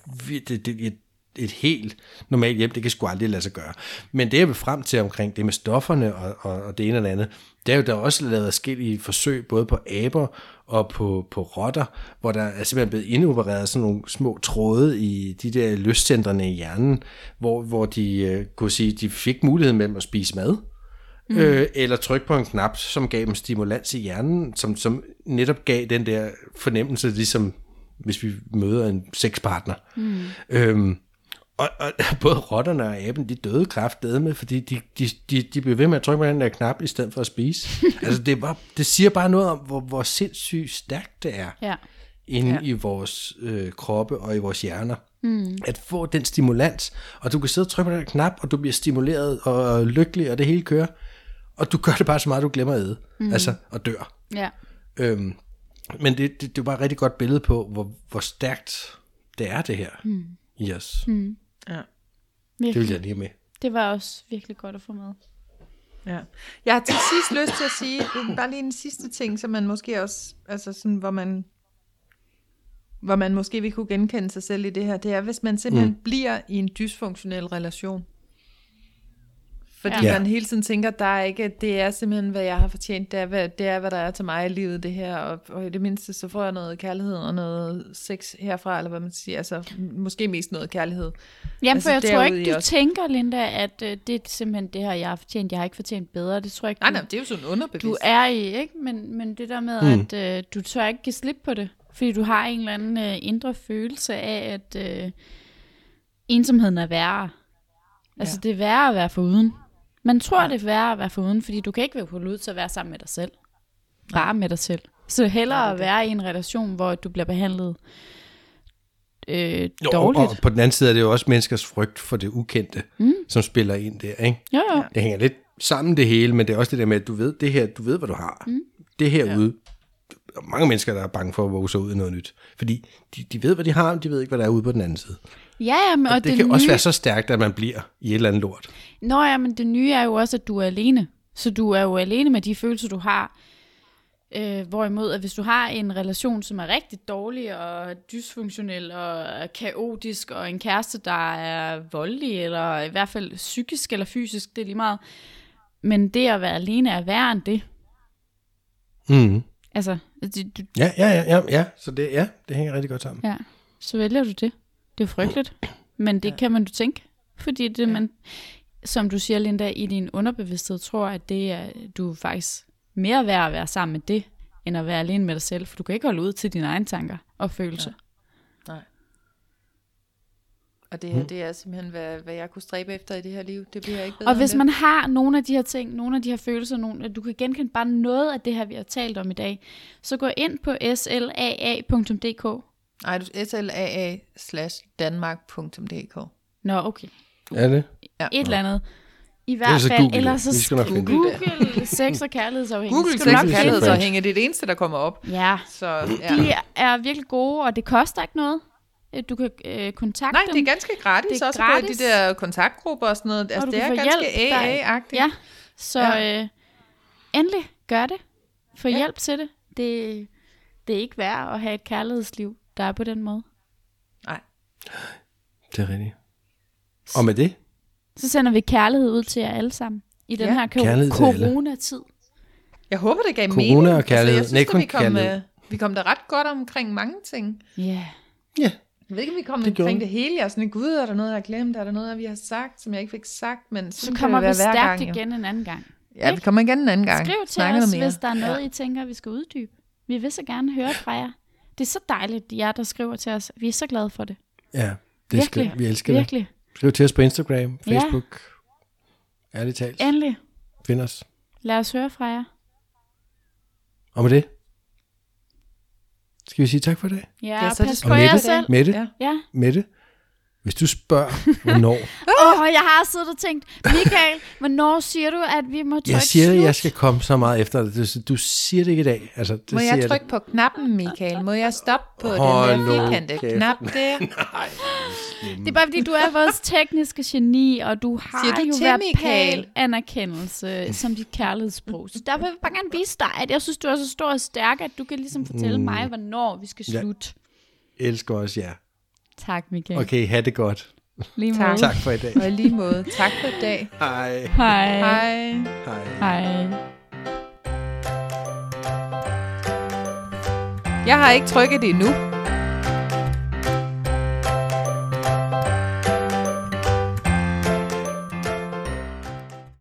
det, det, et, helt normalt hjem, det kan sgu aldrig lade sig gøre. Men det jeg vil frem til omkring det med stofferne og, og, og det ene og det andet, det er jo, der er også lavet forskellige forsøg, både på aber og på, på rotter, hvor der er simpelthen blevet indopereret sådan nogle små tråde i de der lystcentrene i hjernen, hvor, hvor de øh, kunne sige, de fik muligheden mellem at spise mad, mm. øh, eller trykke på en knap, som gav dem stimulans i hjernen, som, som netop gav den der fornemmelse, ligesom hvis vi møder en sexpartner. Mm. Øhm, og, og både rotterne og aben, de døde kraftedeme, fordi de, de, de, de blev ved med at trykke på den der knap, i stedet for at spise. altså det, bare, det siger bare noget om, hvor, hvor sindssygt stærkt det er Ja. inde ja. i vores øh, kroppe og i vores hjerner. Mm. At få den stimulans, og du kan sidde og trykke på den der knap, og du bliver stimuleret og lykkelig, og det hele kører. Og du gør det bare så meget, du glemmer at æde. Mm. Altså, og dør. Ja. Øhm, men det, det, det bare et rigtig godt billede på, hvor, hvor stærkt det er, det her mm. i os. Mm. Ja. Det vil jeg lige have med. Det var også virkelig godt at få med. Ja. Jeg har til sidst lyst til at sige, bare lige en sidste ting, som man måske også, altså sådan, hvor man, hvor man måske vil kunne genkende sig selv i det her, det er, hvis man simpelthen mm. bliver i en dysfunktionel relation. Fordi Ja. man hele tiden tænker, der er ikke, det er simpelthen, hvad jeg har fortjent, det er, hvad, det er, hvad der er til mig i livet, det her, og, og i det mindste, så får jeg noget kærlighed og noget sex herfra, eller hvad man siger, altså måske mest noget kærlighed. Jamen, Altså, for jeg tror ikke, du også. tænker, Linda, at øh, det er simpelthen det her, jeg har fortjent. Jeg har ikke fortjent bedre. Det tror jeg ikke, Nej, du, nej, det er jo sådan underbevidst. du er i, ikke? Men, men det der med, mm. at øh, du tør ikke give slip på det. Fordi du har en eller anden øh, indre følelse af, at øh, ensomheden er værre. Altså, Ja. det er værre at være foruden. Man tror, det er værre at være foruden, fordi du kan ikke være på ud til at være sammen med dig selv. Bare med dig selv. Så hellere er at være i en relation, hvor du bliver behandlet øh, Jo, og, dårligt. og på den anden side er det jo også menneskers frygt for det ukendte, mm. som spiller ind der, ikke? Jo, jo. Det hænger lidt sammen det hele, men det er også det der med, at du ved det her, du ved, hvad du har. Mm. Det herude, der er mange mennesker, der er bange for at våge sig ud i noget nyt. Fordi de, de ved, hvad de har, men de ved ikke, hvad der er ude på den anden side. Ja, men, og, Og det, det kan nye... også være så stærkt, at man bliver i et eller andet lort. Nå ja, men det nye er jo også, at du er alene. Så du er jo alene med de følelser, du har. Øh, hvorimod, at hvis du har en relation, som er rigtig dårlig og dysfunktionel og kaotisk, og en kæreste, der er voldelig, eller i hvert fald psykisk eller fysisk, det er lige meget. Men det at være alene er værre end det. Mm. Altså, du, du, Ja, ja, ja, ja, ja, så det, ja, det hænger rigtig godt sammen. ja, så vælger du det. Det er jo frygteligt. Men det ja. kan man du tænke. Fordi det, ja. man, som du siger, Linda, i din underbevidsthed tror, at det er, du er faktisk mere værd at være sammen med det, end at være alene med dig selv. For du kan ikke holde ud til dine egne tanker og følelser. Nej. Og det her, det er simpelthen, hvad, hvad jeg kunne stræbe efter i det her liv. Det bliver ikke bedre Og hvis man har nogle af de her ting, nogle af de her følelser, nogle, at du kan genkende bare noget af det her, vi har talt om i dag, så gå ind på slaa.dk. Nej, du slaa slash danmark.dk. Nå, okay. Er det? Ja. Et eller andet. I hvert fald, Google det. ellers så Vi skal nok finde Google. Google sex og kærlighedsafhængighed. Google sex nok og kærlighedsafhængighed, det er det eneste, der kommer op. Ja, Så, ja. de er virkelig gode, og det koster ikke noget. Øh, Du kan øh, kontakte Nej, dem. det er ganske gratis. Det er også på gratis. de der kontaktgrupper og sådan noget. Altså, du det kan er få ganske AA-agtigt. Ja, så Ja. øh, endelig gør det. Få Ja. hjælp til det. det. Det er ikke værd at have et kærlighedsliv, der er på den måde. Nej. Det er rigtigt. Og med det, Så sender vi kærlighed ud til jer alle sammen i den Ja. her Kærlighed ko- coronatid. Jeg håber, det gav Corona mening. og kærlighed. Altså, jeg synes, vi kom, kærlighed. øh, vi kom da ret godt omkring mange ting. Ja. Yeah. ja, Jeg ved ikke, om vi kom Det omkring det hele. Jeg er sådan, gud, er der noget, jeg har glemt? Er der noget, vi har sagt, som jeg ikke fik sagt? Men Så kommer vi stærkt gang, jo. igen en anden gang. Ja, vi kommer igen en anden gang. Skriv til Snakker os, hvis der er noget. I tænker, vi skal uddybe. Vi vil så gerne høre fra jer. Det er så dejligt, jer der skriver til os. Vi er så glade for det. ja. Det Virkelig. skal, vi elsker det. Virkelig. Skriv til os på Instagram, Ja. Facebook. Ærligt talt. Endelig. Find os. Lad os høre fra jer. Og med det, skal vi sige tak for i dag. Ja, Ja, ja så er det pas sgu på Mette. jer selv. Mette, Ja. Ja, Mette, Hvis du spørger, hvornår... Åh, oh, jeg har siddet og tænkt, Michael, hvornår siger du, at vi må trykke jeg siger, slut? at jeg skal komme så meget efter dig. Du, du siger det ikke i dag. Altså, det Må siger jeg det. trykke på knappen, Michael? Må jeg stoppe på Hold den der firkantede knap der? Det er bare fordi, du er vores tekniske geni, og du har Siger du jo til, verbal Michael? anerkendelse som dit kærlighedssprog. Så der vil jeg bare gerne vise dig, at jeg synes, du er så stor og stærk, at du kan ligesom fortælle mm. mig, hvornår vi skal Ja. slutte. elsker også jer. Tak, Michael. Okay, ha' det godt. Lige Tak. måde. Tak for i dag. Og lige måde, tak for i dag. Hej. Hej. Hej. Hej. Hej. Jeg har ikke trykket det endnu.